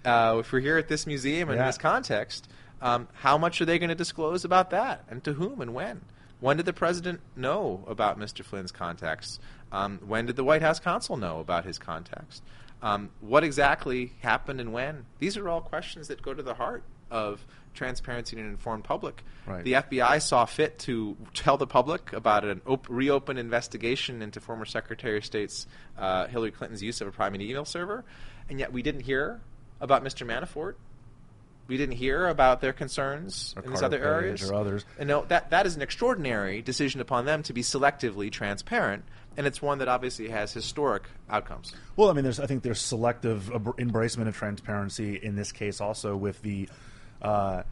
right. Uh, if we're here at this museum in this context, um, how much are they going to disclose about that, and to whom, and when? When did the president know about Mr. Flynn's contacts? Um, when did the White House counsel know about his contacts? Um, what exactly happened and when? These are all questions that go to the heart of transparency and an informed public. Right. The FBI saw fit to tell the public about an op- reopened investigation into former Secretary of State's uh, Hillary Clinton's use of a private email server, and yet we didn't hear about Mr. Manafort. We didn't hear about their concerns or in these other areas or others. And no, that that is an extraordinary decision upon them to be selectively transparent, and it's one that obviously has historic outcomes. Well, I mean, there's I think there's selective embracement of transparency in this case also with the uh,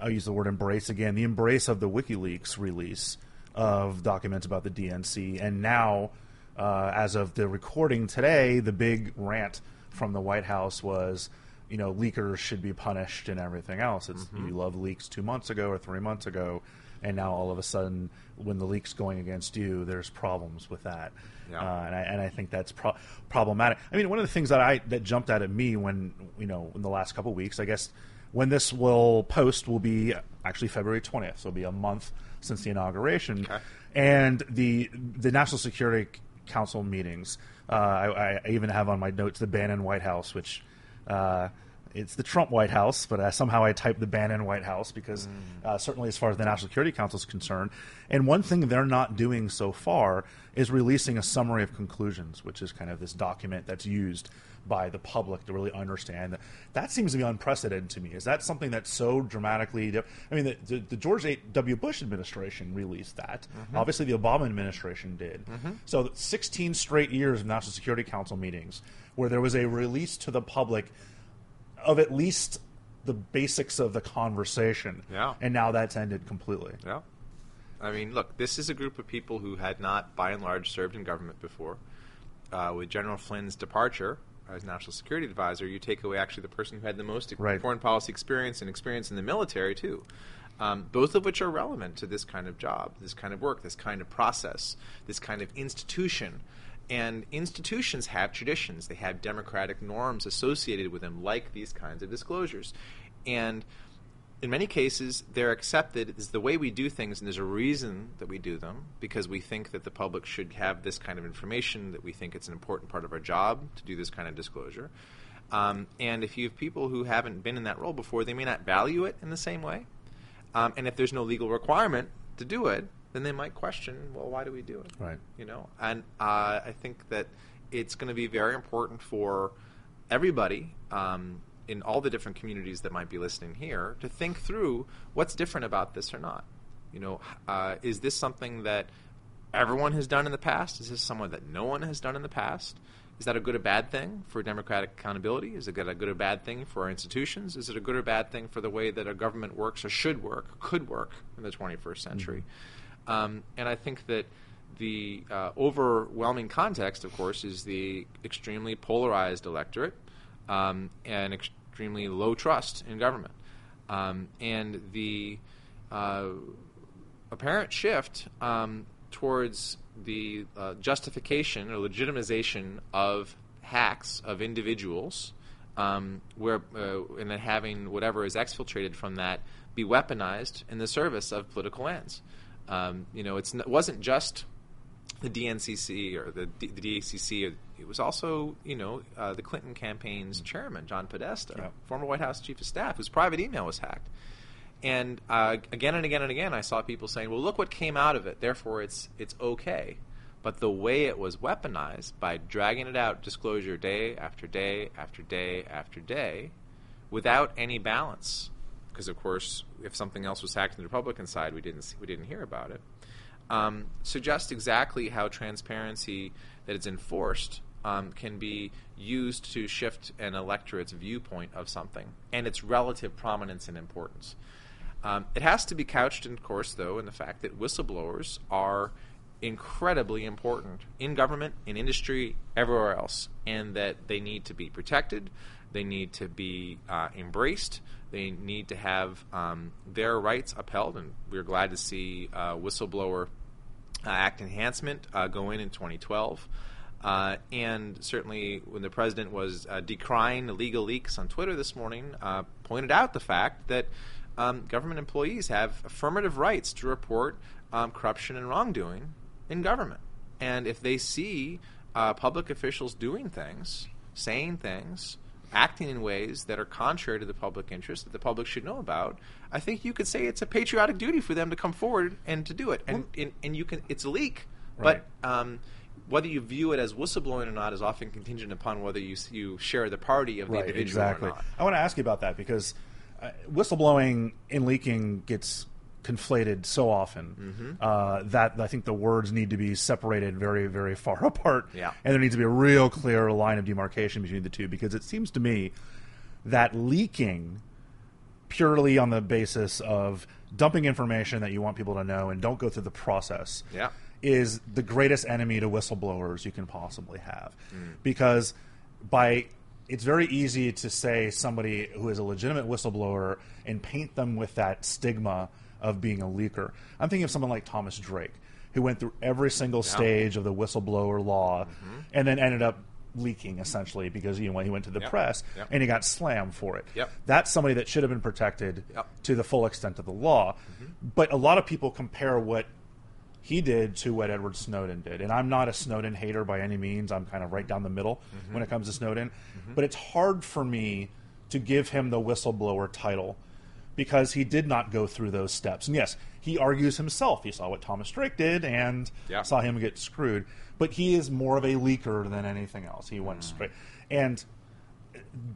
I'll use the word embrace again, the embrace of the WikiLeaks release of documents about the DNC, and now, uh, as of the recording today, the big rant from the White House was, you know, leakers should be punished and everything else. It's mm-hmm. you love leaks two months ago or three months ago, and now all of a sudden, when the leak's going against you, there's problems with that. Yeah. Uh, and, I, and I think that's pro- problematic. I mean, one of the things that I that jumped out at me when you know in the last couple of weeks, I guess when this will post will be actually February 20th. So it'll be a month since the inauguration. Okay. And the the National Security Council meetings. Uh, I, I, even have on my notes the Bannon White House, which uh, it's the Trump White House, but uh, somehow I typed the Bannon White House because mm. uh, certainly as far as the National Security Council is concerned, and one thing they're not doing so far is releasing a summary of conclusions, which is kind of this document that's used by the public to really understand that. That seems to be unprecedented to me. Is that something that's so dramatically? Diff- I mean, the, the, the George W. Bush administration released that. Mm-hmm. Obviously, the Obama administration did. Mm-hmm. So, 16 straight years of National Security Council meetings where there was a release to the public of at least the basics of the conversation. Yeah. And now that's ended completely. Yeah. I mean, look, this is a group of people who had not, by and large, served in government before. Uh, with General Flynn's departure, as national security advisor, you take away actually the person who had the most right. foreign policy experience and experience in the military too. Um, both of which are relevant to this kind of job, this kind of work, this kind of process, this kind of institution. And institutions have traditions; they have democratic norms associated with them, like these kinds of disclosures. And in many cases, they're accepted as the way we do things, and there's a reason that we do them because we think that the public should have this kind of information, that we think it's an important part of our job to do this kind of disclosure. Um, and if you have people who haven't been in that role before, they may not value it in the same way. Um, and if there's no legal requirement to do it, then they might question, well, why do we do it? Right. You know, and uh, I think that it's going to be very important for everybody. Um, in all the different communities that might be listening here to think through what's different about this or not. You know, uh, is this something that everyone has done in the past? Is this someone that no one has done in the past? Is that a good or bad thing for democratic accountability? Is it a good or bad thing for our institutions? Is it a good or bad thing for the way that our government works or should work, could work in the 21st century? Mm-hmm. Um, and I think that the uh, overwhelming context, of course, is the extremely polarized electorate um, and extremely low trust in government. Um, and the uh, apparent shift um, towards the uh, justification or legitimization of hacks of individuals, um, where uh, and then having whatever is exfiltrated from that be weaponized in the service of political ends. Um, you know, it wasn't just the DNCC or the, D- the DACC or it was also, you know, uh, the Clinton campaign's chairman, John Podesta, Yeah. former White House chief of staff, whose private email was hacked. And uh, again and again and again, I saw people saying, "Well, look what came out of it. Therefore, it's it's okay." But the way it was weaponized by dragging it out, disclosure day after day after day after day, without any balance, because of course, if something else was hacked on the Republican side, we didn't see, we didn't hear about it. Um, suggests exactly how transparency that is enforced um, can be used to shift an electorate's viewpoint of something and its relative prominence and importance. Um, it has to be couched, of course, though, in the fact that whistleblowers are incredibly important in government, in industry, everywhere else, and that they need to be protected, they need to be uh, embraced, they need to have um, their rights upheld, and we're glad to see uh, whistleblower Act enhancement uh, go in in 2012. Uh, and certainly, when the president was uh, decrying illegal leaks on Twitter this morning, uh, pointed out the fact that um, government employees have affirmative rights to report um, corruption and wrongdoing in government. And if they see uh, public officials doing things, saying things, acting in ways that are contrary to the public interest that the public should know about, I think you could say it's a patriotic duty for them to come forward and to do it. And and, and you can it's a leak, Right. but um, whether you view it as whistleblowing or not is often contingent upon whether you you share the party of the right, individual exactly. or not. I want to ask you about that because uh, whistleblowing and leaking gets conflated so often Mm-hmm. uh, that I think the words need to be separated very, very far <laughs> apart. Yeah. And there needs to be a real clear line of demarcation between the two because it seems to me that leaking purely on the basis of dumping information that you want people to know and don't go through the process Yeah. is the greatest enemy to whistleblowers you can possibly have Mm. because by it's very easy to say somebody who is a legitimate whistleblower and paint them with that stigma of being a leaker. I'm thinking of someone like Thomas Drake, who went through every single stage of the whistleblower law Mm-hmm. and then ended up leaking essentially because you know when he went to the Yep. press Yep. and he got slammed for it. Yep. That's somebody that should have been protected to the full extent of the law. Mm-hmm. But a lot of people compare what he did to what Edward Snowden did. And I'm not a Snowden hater by any means. I'm kind of right down the middle mm-hmm. when it comes to Snowden. Mm-hmm. But it's hard for me to give him the whistleblower title because he did not go through those steps. And yes, he argues himself. He saw what Thomas Drake did and Yeah. saw him get screwed. But he is more of a leaker than anything else. He went straight. And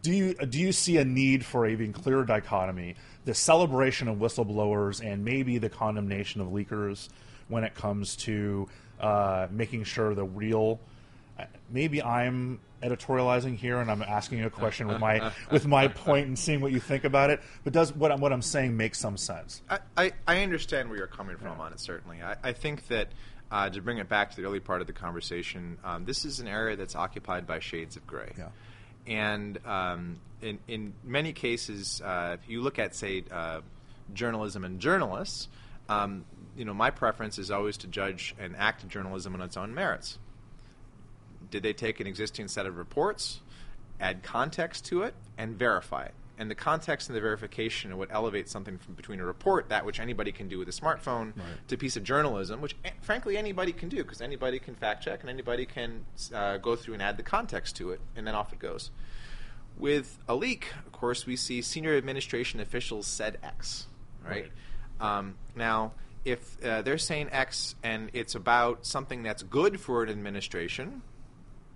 do you do you see a need for a even clearer dichotomy, the celebration of whistleblowers and maybe the condemnation of leakers when it comes to uh, making sure the real? uh, Maybe I'm editorializing here and I'm asking you a question with my <laughs> with my point and seeing what you think about it. But does what I'm, what I'm saying make some sense? I, I, I understand where you're coming from on it, certainly. I, I think that uh, to bring it back to the early part of the conversation, um, this is an area that's occupied by shades of gray. Yeah. And um, in, in many cases, uh, if you look at, say, uh, journalism and journalists, um, you know, my preference is always to judge an act of journalism on its own merits. Did they take an existing set of reports, add context to it, and verify it? And the context and the verification would elevate something from between a report, that which anybody can do with a smartphone, to a piece of journalism, which eh, frankly anybody can do because anybody can fact check and anybody can uh, go through and add the context to it, and then off it goes. With a leak, of course, we see senior administration officials said X, right? Um, now, if uh, they're saying X and it's about something that's good for an administration,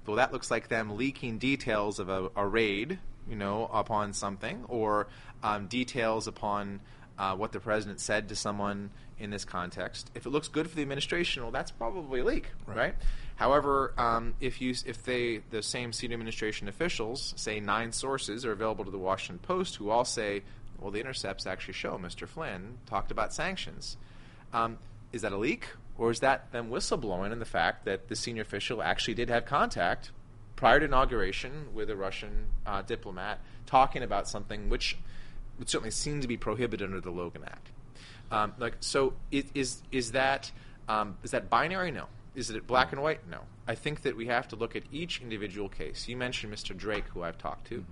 well, that looks like them leaking details of a, a raid, you know, upon something, or um, details upon uh, what the president said to someone in this context. If it looks good for the administration, well, that's probably a leak, right? However, um, if you if they the same senior administration officials say nine sources are available to the Washington Post who all say, well, the intercepts actually show Mr. Flynn talked about sanctions. Um, is that a leak, or is that them whistleblowing in the fact that the senior official actually did have contact prior to inauguration with a Russian uh, diplomat talking about something which would certainly seem to be prohibited under the Logan Act? Um, like, so i- is is that um, is that binary? No. Is it black and white? No. I think that we have to look at each individual case. You mentioned Mr. Drake, who I've talked to.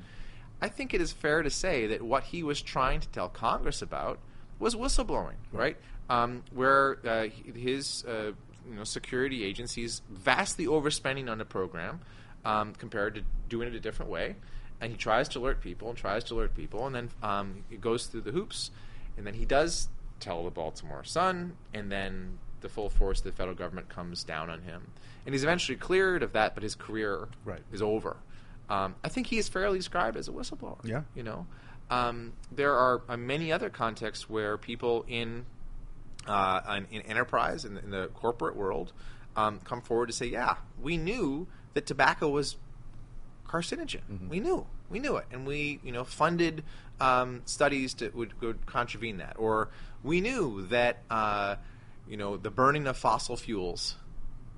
I think it is fair to say that what he was trying to tell Congress about was whistleblowing, right? Um, where uh, his uh, you know security agencies vastly overspending on the program, um, compared to doing it a different way. And he tries to alert people and tries to alert people, and then um, he goes through the hoops, and then he does tell the Baltimore Sun, and then the full force of the federal government comes down on him, and he's eventually cleared of that, but his career Right. is over. Um, I think he is fairly described as a whistleblower. Yeah. you know, um, there are uh, many other contexts where people in uh, in, in enterprise in, in the corporate world um, come forward to say, "Yeah, we knew that tobacco was carcinogen. We knew, we knew it, and we, you know, funded um, studies that would, would contravene that, or we knew that, uh, you know, the burning of fossil fuels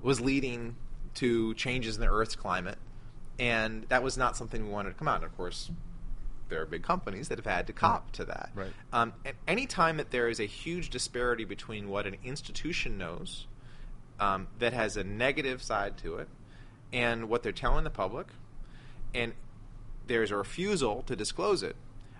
was leading to changes in the Earth's climate, and that was not something we wanted to come out. And of course, there are big companies that have had to cop to that. Right. Um, and any time that there is a huge disparity between what an institution knows um, that has a negative side to it and what they're telling the public, and there's a refusal to disclose it,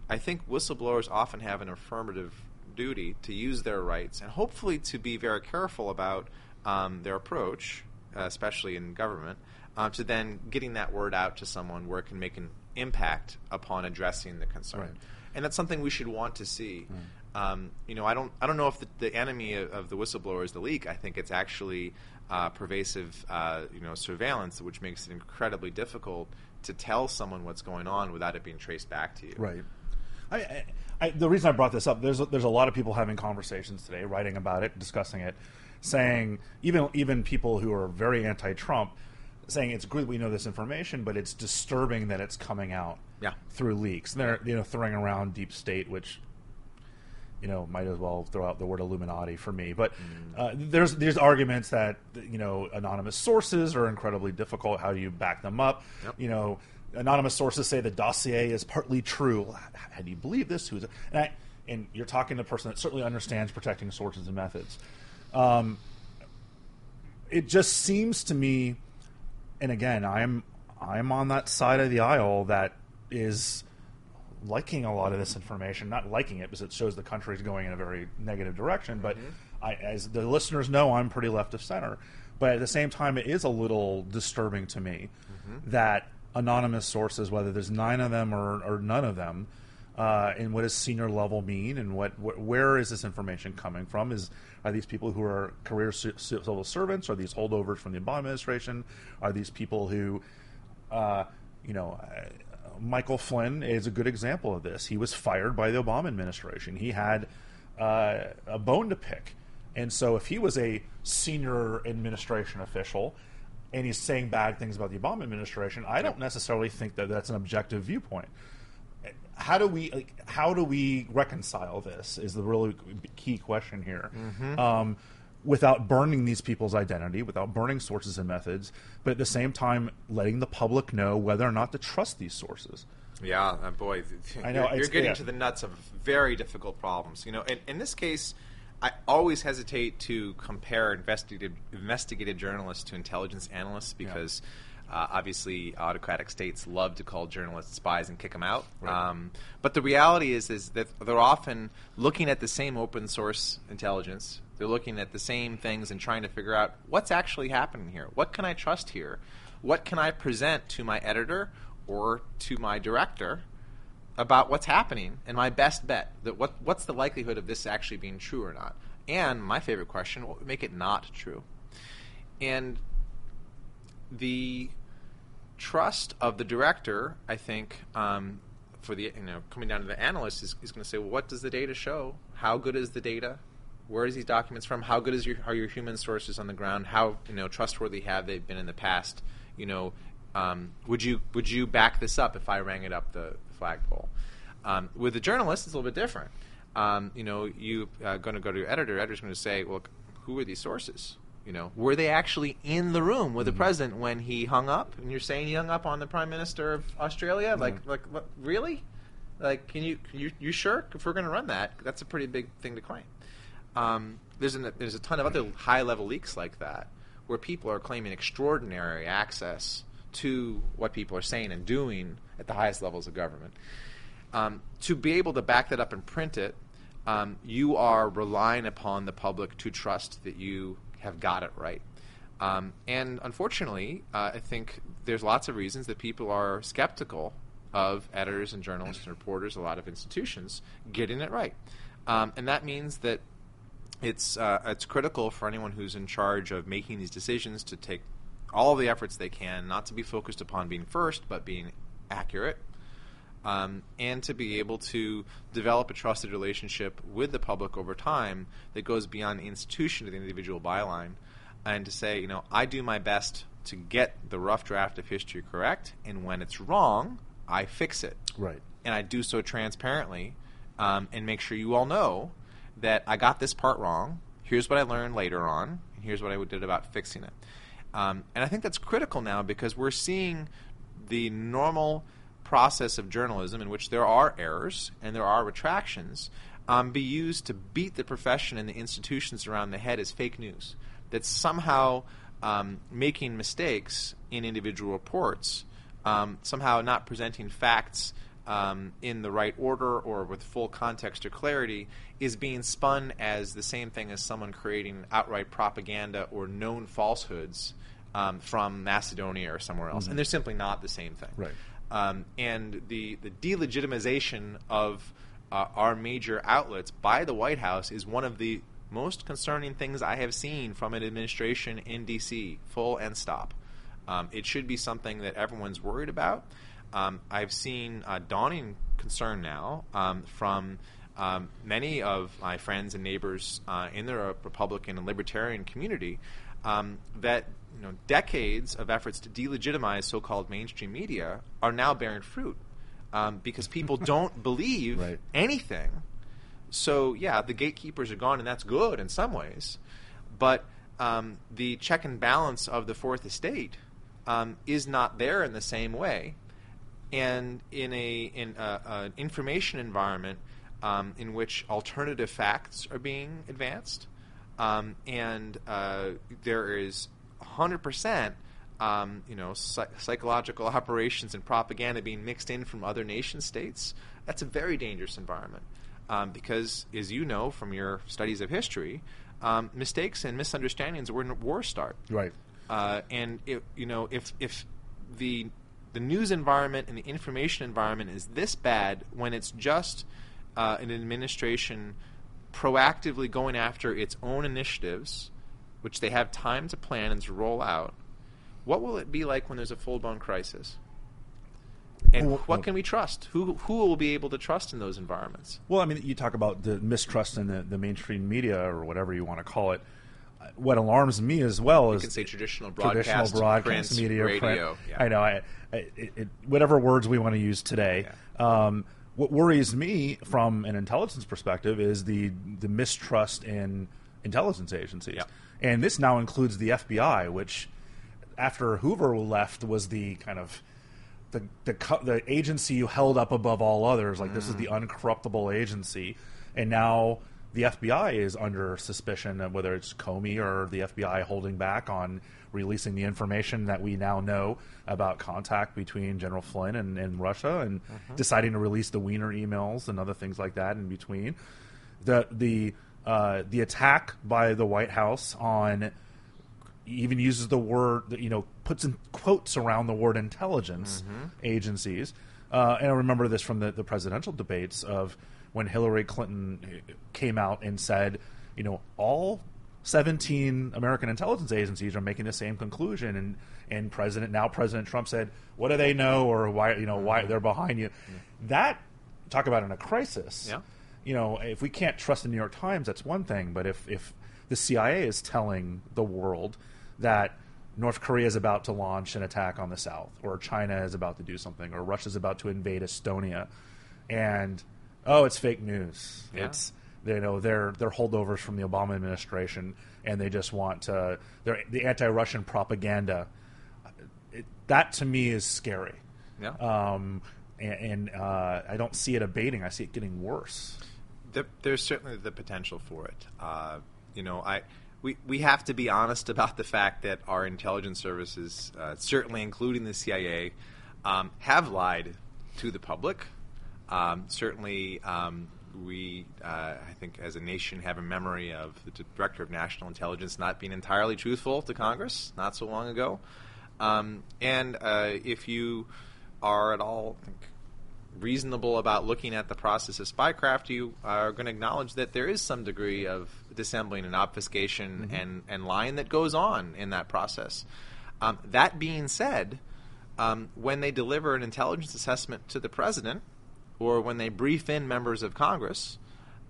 I think whistleblowers often have an affirmative duty to use their rights and hopefully to be very careful about um, their approach, uh, especially in government, uh, to then getting that word out to someone where it can make an impact upon addressing the concern. Right. And that's something we should want to see. Um, you know, I don't, I don't know if the, the enemy of, of the whistleblower is the leak. I think it's actually uh, pervasive, uh, you know, surveillance, which makes it incredibly difficult to tell someone what's going on without it being traced back to you. Right. I, I, I, the reason I brought this up, there's a, there's a lot of people having conversations today, writing about it, discussing it, saying even even people who are very anti-Trump, saying it's good we know this information, but it's disturbing that it's coming out Yeah. through leaks. And they're you know throwing around deep state, which you know might as well throw out the word Illuminati for me. But uh, there's there's arguments that you know anonymous sources are incredibly difficult. How do you back them up? Yep. You know, anonymous sources say the dossier is partly true. How do you believe this? Who's and, I, and you're talking to a person that certainly understands protecting sources and methods. Um, it just seems to me, and again, I'm I'm on that side of the aisle that is liking a lot of this information. Not liking it because it shows the country is going in a very negative direction. But I, as the listeners know, I'm pretty left of center. But at the same time, it is a little disturbing to me that anonymous sources, whether there's nine of them or, or none of them, uh, and what does senior level mean, and what wh- where is this information coming from? Is are these people who are career ci- civil servants? Are these holdovers from the Obama administration? Are these people who, uh, you know, uh, Michael Flynn is a good example of this. He was fired by the Obama administration. He had uh, a bone to pick, and so if he was a senior administration official and he's saying bad things about the Obama administration, I don't necessarily think that that's an objective viewpoint how do we like, how do we reconcile this is the really key question here um, without burning these people's identity without burning sources and methods but at the same time letting the public know whether or not to trust these sources Yeah, uh, boy, I know, You're, you're getting yeah. to the nuts of very difficult problems. You know, in, in this case, I always hesitate to compare investigative investigative journalists to intelligence analysts because. Uh, obviously, autocratic states love to call journalists spies and kick them out. Um, but the reality is, is that they're often looking at the same open source intelligence. They're looking at the same things and trying to figure out what's actually happening here. What can I trust here? What can I present to my editor or to my director about what's happening and my best bet that what what's the likelihood of this actually being true or not and my favorite question what would make it not true and the trust of the director i think um, for the you know coming down to the analyst is, is going to say well, what does the data show how good is the data where is these documents from how good is your are your human sources on the ground how you know trustworthy have they been in the past you know um, would you would you back this up if I rang it up the flagpole? Um, with the journalist, it's a little bit different. Um, you know, you uh, going to go to your editor. Editor's going to say, "Well, who are these sources? You know, were they actually in the room with the president when he hung up? And you're saying he hung up on the prime minister of Australia? Like, like, what, really? Like, can you can you you sure? If we're going to run that, that's a pretty big thing to claim. Um, there's an, there's a ton of other high level leaks like that where people are claiming extraordinary access to what people are saying and doing at the highest levels of government. Um, to be able to back that up and print it, um, you are relying upon the public to trust that you have got it right. Um, and unfortunately, uh, I think there's lots of reasons that people are skeptical of editors and journalists and reporters, a lot of institutions, getting it right. Um, and that means that it's uh, it's critical for anyone who's in charge of making these decisions to take all the efforts they can, not to be focused upon being first, but being accurate, um, and to be able to develop a trusted relationship with the public over time that goes beyond the institution to the individual byline, and to say, you know, I do my best to get the rough draft of history correct, and when it's wrong, I fix it. Right. And I do so transparently, um, and make sure you all know that I got this part wrong. Here's what I learned later on. And here's what I did about fixing it. Um, and I think that's critical now because we're seeing the normal process of journalism in which there are errors and there are retractions um, be used to beat the profession and the institutions around the head as fake news. That somehow um, making mistakes in individual reports, um, somehow not presenting facts um, in the right order or with full context or clarity is being spun as the same thing as someone creating outright propaganda or known falsehoods um, from Macedonia or somewhere else. And they're simply not the same thing. Right. Um, and the, the delegitimization of uh, our major outlets by the White House is one of the most concerning things I have seen from an administration in D.C., full and stop. Um, it should be something that everyone's worried about. Um, I've seen a dawning concern now um, from um, many of my friends and neighbors uh, in the Republican and Libertarian community um, that you know decades of efforts to delegitimize so-called mainstream media are now bearing fruit um, because people <laughs> don't believe Right. anything. So yeah, the gatekeepers are gone, and that's good in some ways. But um, the check and balance of the fourth estate um, is not there in the same way. And in a in a, an information environment um, in which alternative facts are being advanced, um, and uh, there is 100%. Um, you know, psych- psychological <laughs> operations and propaganda being mixed in from other nation states. That's a very dangerous environment um, because, as you know from your studies of history, um, mistakes and misunderstandings are when wars start. Right. Uh, and if, you know, if if the the news environment and the information environment is this bad when it's just uh, an administration proactively going after its own initiatives, which they have time to plan and to roll out, what will it be like when there's a full blown crisis? And Well, what can we trust? Who who will be able to trust in those environments? Well, I mean, you talk about the mistrust in the, the mainstream media or whatever you want to call it. What alarms me as well You is can say traditional traditional broadcast, broadcast print, media, radio. print. Yeah. I know. I, I it, it, whatever words we want to use today. Um, what worries me from an intelligence perspective is the the mistrust in intelligence agencies, Yeah. And this now includes the FBI, which after Hoover left was the kind of the the, the agency you held up above all others. Like this is the mm. uncorruptible agency, and now the FBI is under suspicion of whether it's Comey or the FBI holding back on releasing the information that we now know about contact between General Flynn and, and Russia, and mm-hmm. deciding to release the Wiener emails and other things like that in between. The the uh, the attack by the White House on even uses the word you know puts in quotes around the word intelligence agencies. Uh, and i remember this from the, the presidential debates of when hillary clinton came out and said you know all 17 american intelligence agencies are making the same conclusion. And and president now president trump said what do they know? Or why you know why they're behind you. That talk about in a crisis Yeah. You know, if we can't trust the New York Times, that's one thing. But if, if the CIA is telling the world that North Korea is about to launch an attack on the South, or China is about to do something, or Russia is about to invade Estonia, and oh, it's fake news. Yeah. It's you know they're they're holdovers from the Obama administration, and they just want to they're the anti-Russian propaganda. It, that to me is scary. Yeah. Um, and, and uh, I don't see it abating. I see it getting worse. There, there's certainly the potential for it. Uh, you know, I we we have to be honest about the fact that our intelligence services, uh, certainly including the CIA, um, have lied to the public. Um, certainly, um, we, uh, I think, as a nation, have a memory of the director of national intelligence not being entirely truthful to Congress not so long ago. Um, and uh, if you are at all I think, reasonable about looking at the process of spycraft, you are going to acknowledge that there is some degree of dissembling and obfuscation Mm-hmm. and, and lying that goes on in that process. Um, that being said, um, when they deliver an intelligence assessment to the president or when they brief in members of Congress,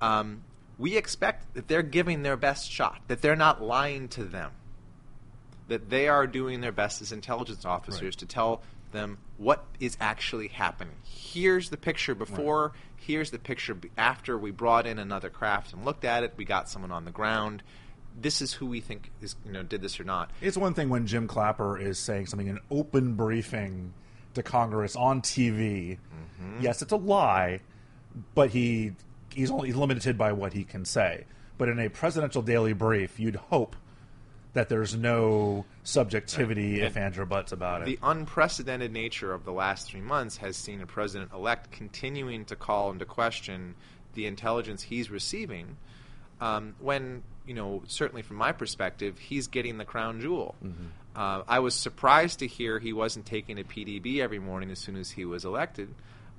um, we expect that they're giving their best shot, that they're not lying to them, that they are doing their best as intelligence officers Right. to tell them what is actually happening. Here's the picture before, here's the picture after we brought in another craft and looked at it, we got someone on the ground. This is who we think is, you know, did this or not. It's one thing when Jim Clapper is saying something in open briefing to Congress on TV. Mm-hmm. Yes, it's a lie, but he he's only limited by what he can say. But in a presidential daily brief, you'd hope that there's no subjectivity if ands or buts about it. The unprecedented nature of the last three months has seen a president elect continuing to call into question the intelligence he's receiving. Um, when, you know, certainly from my perspective, he's getting the crown jewel. Uh, I was surprised to hear he wasn't taking a PDB every morning as soon as he was elected.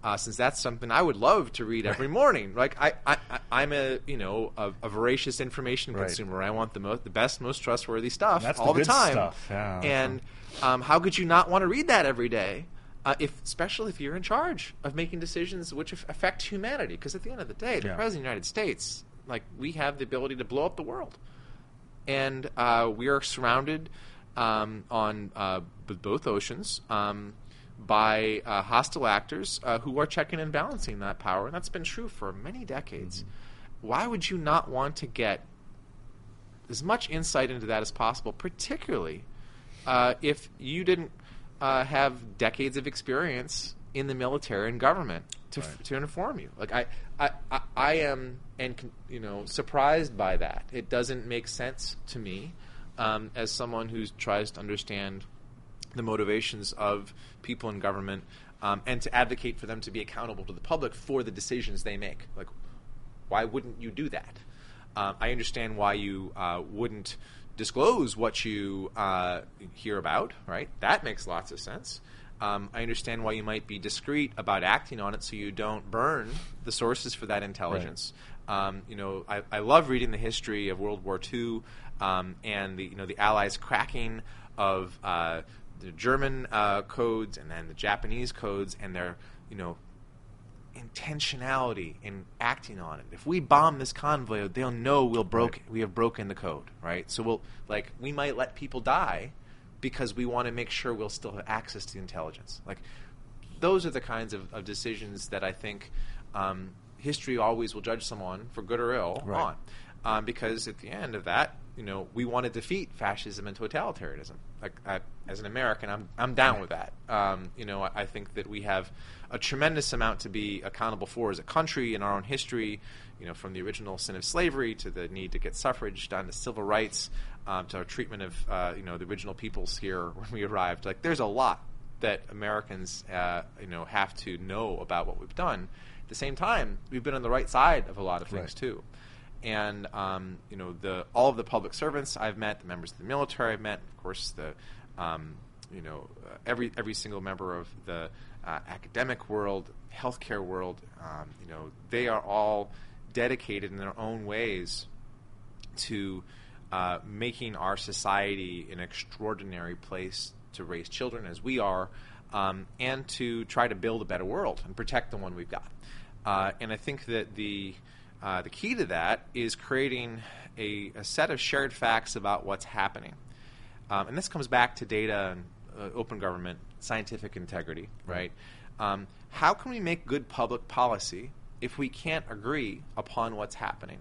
Uh, since that's something I would love to read every morning. Like I, I, I- I'm a you know a, a voracious information Right. consumer. I want the most, the best, most trustworthy stuff That's all the the, good time. stuff, yeah. And um, how could you not want to read that every day? Uh, if, especially if you're in charge of making decisions which affect humanity, because at the end of the day, the Yeah. president of the United States, like we have the ability to blow up the world, and uh, we are surrounded um, on uh, b- both oceans um, by uh, hostile actors uh, who are checking and balancing that power, and that's been true for many decades. Why would you not want to get as much insight into that as possible, particularly uh, if you didn't uh, have decades of experience in the military and government to, Right. to inform you. Like I, I, I, I am, and you know, surprised by that. It doesn't make sense to me um, as someone who tries to understand the motivations of people in government um, and to advocate for them to be accountable to the public for the decisions they make. Like, why wouldn't you do that? Um, I understand why you uh, wouldn't disclose what you uh, hear about, right? That makes lots of sense. Um, I understand why you might be discreet about acting on it so you don't burn the sources for that intelligence. Um, you know, I, I love reading the history of World War II um, and the you know the Allies cracking of uh, the German uh, codes and then the Japanese codes and their you know intentionality in acting on it. If we bomb this convoy, they'll know we'll broke we have broken the code, right? So we'll like we might let people die because we want to make sure we'll still have access to the intelligence. Like those are the kinds of, of decisions that I think um, history always will judge someone for good or ill Right. on. Um, because at the end of that, you know, we want to defeat fascism and totalitarianism. Like, I, as an American, I'm I'm down with that. Um, you know, I, I think that we have a tremendous amount to be accountable for as a country in our own history. You know, from the original sin of slavery to the need to get suffrage down to civil rights, um, to our treatment of uh, you know the original peoples here <laughs> when we arrived. Like, there's a lot that Americans, uh, you know, have to know about what we've done. At the same time, we've been on the right side of a lot of things Right. too and um, you know the all of the public servants I've met, the members of the military I've met, of course the um, you know uh, every every single member of the uh, academic world, healthcare world, um, you know they are all dedicated in their own ways to uh, making our society an extraordinary place to raise children as we are, um, and to try to build a better world and protect the one we've got. Uh, and I think that the uh, the key to that is creating a, a set of shared facts about what's happening. Um, and this comes back to data and uh, open government, scientific integrity, right? Um, how can we make good public policy if we can't agree upon what's happening?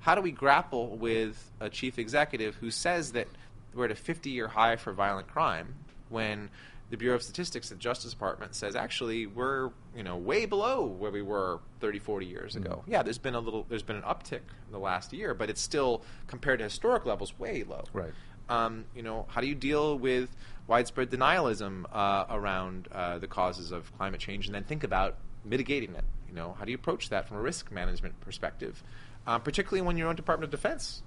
How do we grapple with a chief executive who says that we're at a 50 year high for violent crime when the Bureau of Statistics at the Justice Department says actually we're you know way below where we were 30 40 years ago. Yeah, there's been a little there's been an uptick in the last year, but it's still compared to historic levels way low. Right. Um, you know, how do you deal with widespread denialism uh, around uh, the causes of climate change, and then think about mitigating it? You know, how do you approach that from a risk management perspective, um, particularly when your own Department of Defense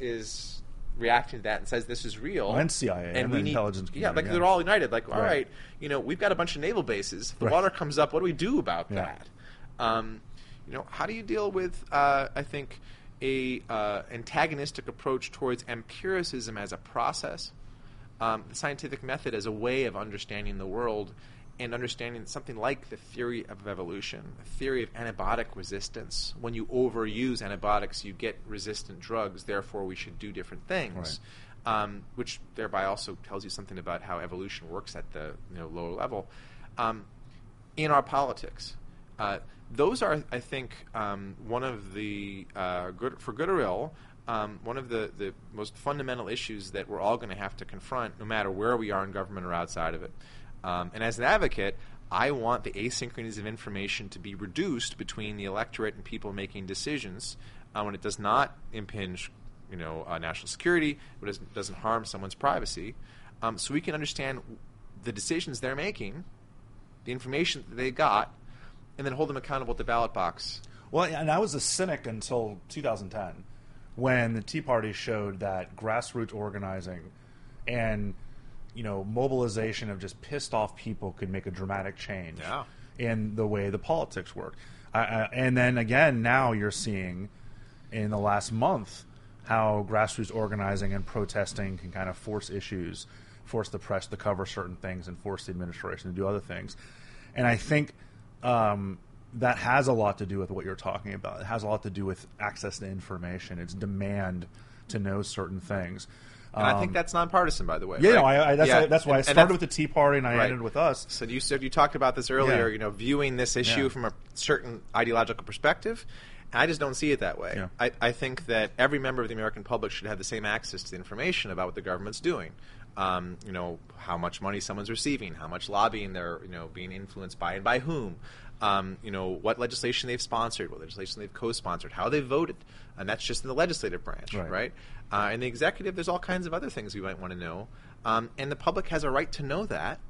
is reacting to that and says this is real and CIA and the we need- intelligence yeah, like community, they're all united. Like, all Right. right, you know, we've got a bunch of naval bases. If the Right. water comes up, what do we do about Yeah. that? Um, you know, how do you deal with? Uh, I think a uh, antagonistic approach towards empiricism as a process, um, the scientific method as a way of understanding the world, and understanding something like the theory of evolution, the theory of antibiotic resistance. When you overuse antibiotics, you get resistant drugs. Therefore, we should do different things. Um, which thereby also tells you something about how evolution works at the you know, lower level. Um, in our politics. Uh, those are, I think, um, one of the uh, good for good or ill, um, one of the, the most fundamental issues that we're all going to have to confront, no matter where we are in government or outside of it. Um, and as an advocate, I want the asynchronous of information to be reduced between the electorate and people making decisions uh, when it does not impinge, you know, uh, national security, when it doesn't, doesn't harm someone's privacy, um, so we can understand the decisions they're making the information that they got, and then hold them accountable at the ballot box. Well, and I was a cynic until 2010 when the Tea Party showed that grassroots organizing and you know mobilization of just pissed off people could make a dramatic change Yeah. in the way the politics work. I, and then again, now you're seeing in the last month how grassroots organizing and protesting can kind of force issues, force the press to cover certain things, and force the administration to do other things. And I think um, that has a lot to do with what you're talking about. It has a lot to do with access to information. It's demand to know certain things. And I think that's nonpartisan, by the way. Um, Yeah, right? no, I, I, that's, Yeah. that's why I And- and started with the Tea Party and I Right. ended with us. So you said you talked about this earlier. Yeah. You know, viewing this issue Yeah. from a certain ideological perspective. And I just don't see it that way. Yeah. I, I think that every member of the American public should have the same access to the information about what the government's doing. Um, you know, how much money someone's receiving, how much lobbying they're you know being influenced by, and by whom. Um, you know, what legislation they've sponsored, what legislation they've co-sponsored, how they voted, and that's just in the legislative branch, Right. right? Uh, in the executive, there's all kinds of other things we might want to know, um, and the public has a right to know that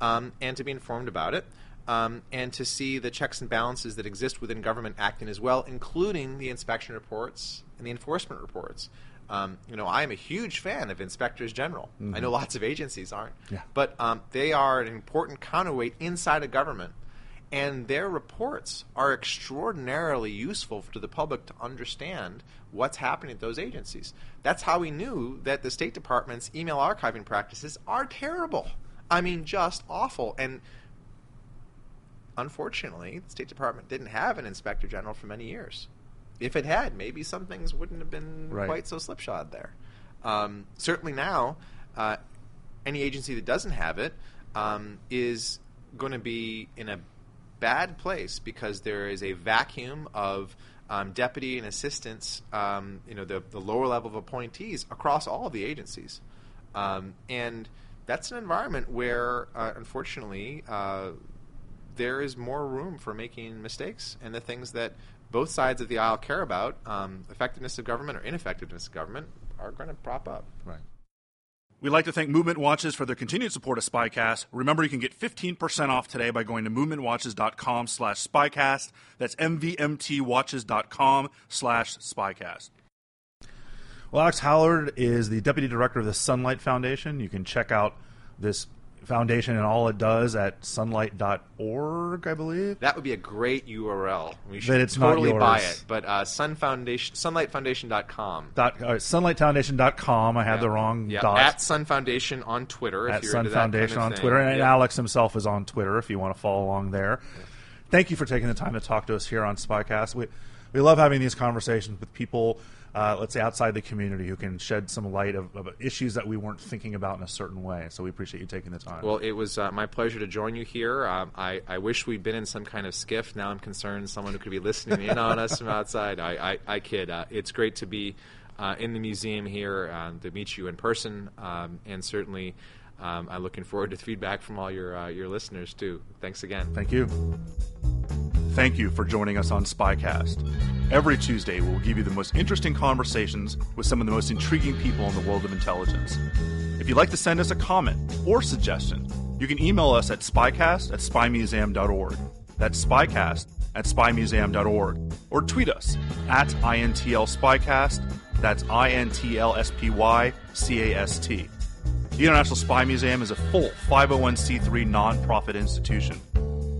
um, and to be informed about it, um, and to see the checks and balances that exist within government acting as well, including the inspection reports and the enforcement reports. Um, you know, I am a huge fan of inspectors general. I know lots of agencies aren't, Yeah. but um, they are an important counterweight inside a government and their reports are extraordinarily useful to the public to understand what's happening at those agencies. That's how we knew that the State Department's email archiving practices are terrible. I mean, just awful. And unfortunately, the State Department didn't have an inspector general for many years. If it had, maybe some things wouldn't have been Right. quite so slipshod there. Um, certainly now, uh, any agency that doesn't have it um, is going to be in a bad place because there is a vacuum of um, deputy and assistants, um, you know, the, the lower level of appointees across all of the agencies. Um, and that's an environment where, uh, unfortunately, uh, there is more room for making mistakes and the things that both sides of the aisle care about, um, effectiveness of government or ineffectiveness of government, are going to prop up. Right. We'd like to thank Movement Watches for their continued support of Spycast. Remember, you can get 15% off today by going to movementwatches.com slash spycast. That's mvmtwatches.com slash spycast. Well, Alex Howard is the deputy director of the Sunlight Foundation. You can check out this foundation and all it does at sunlight.org, I believe. That would be a great URL. We should But it's not totally buy it. But uh, Sun Foundation, sunlightfoundation.com. Dot, uh, sunlightfoundation.com. I had the wrong yeah. dot. At Sun Foundation on Twitter. at if you're Sun that kind Foundation of on. Twitter, and Yeah. Alex himself is on Twitter if you want to follow along there. Thank you for taking the time to talk to us here on Spycast. We we love having these conversations with people, uh, let's say outside the community, who can shed some light of, of issues that we weren't thinking about in a certain way. So we appreciate you taking the time. Well, it was uh, my pleasure to join you here. Um, I, I wish we'd been in some kind of SCIF. Now I'm concerned someone who could be listening in on us from outside. I, I, I kid. Uh, it's great to be uh, in the museum here, uh, to meet you in person, um, and certainly um, I'm looking forward to feedback from all your uh, your listeners too. Thanks again. Thank you. Thank you for joining us on Spycast. Every Tuesday, we'll give you the most interesting conversations with some of the most intriguing people in the world of intelligence. If you'd like to send us a comment or suggestion, you can email us at spycast at spymuseum.org. That's spycast at spymuseum.org. Or tweet us at INTL Spycast. That's I N T L S P Y C A S T. The International Spy Museum is a full 501c3 nonprofit institution.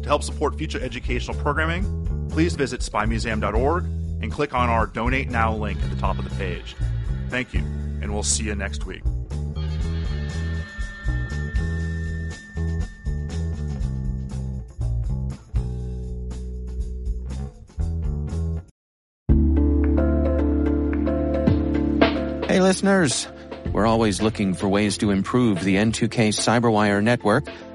To help support future educational programming, please visit spymuseum.org and click on our Donate Now link at the top of the page. Thank you, and we'll see you next week. Hey, listeners. We're always looking for ways to improve the N2K Cyberwire network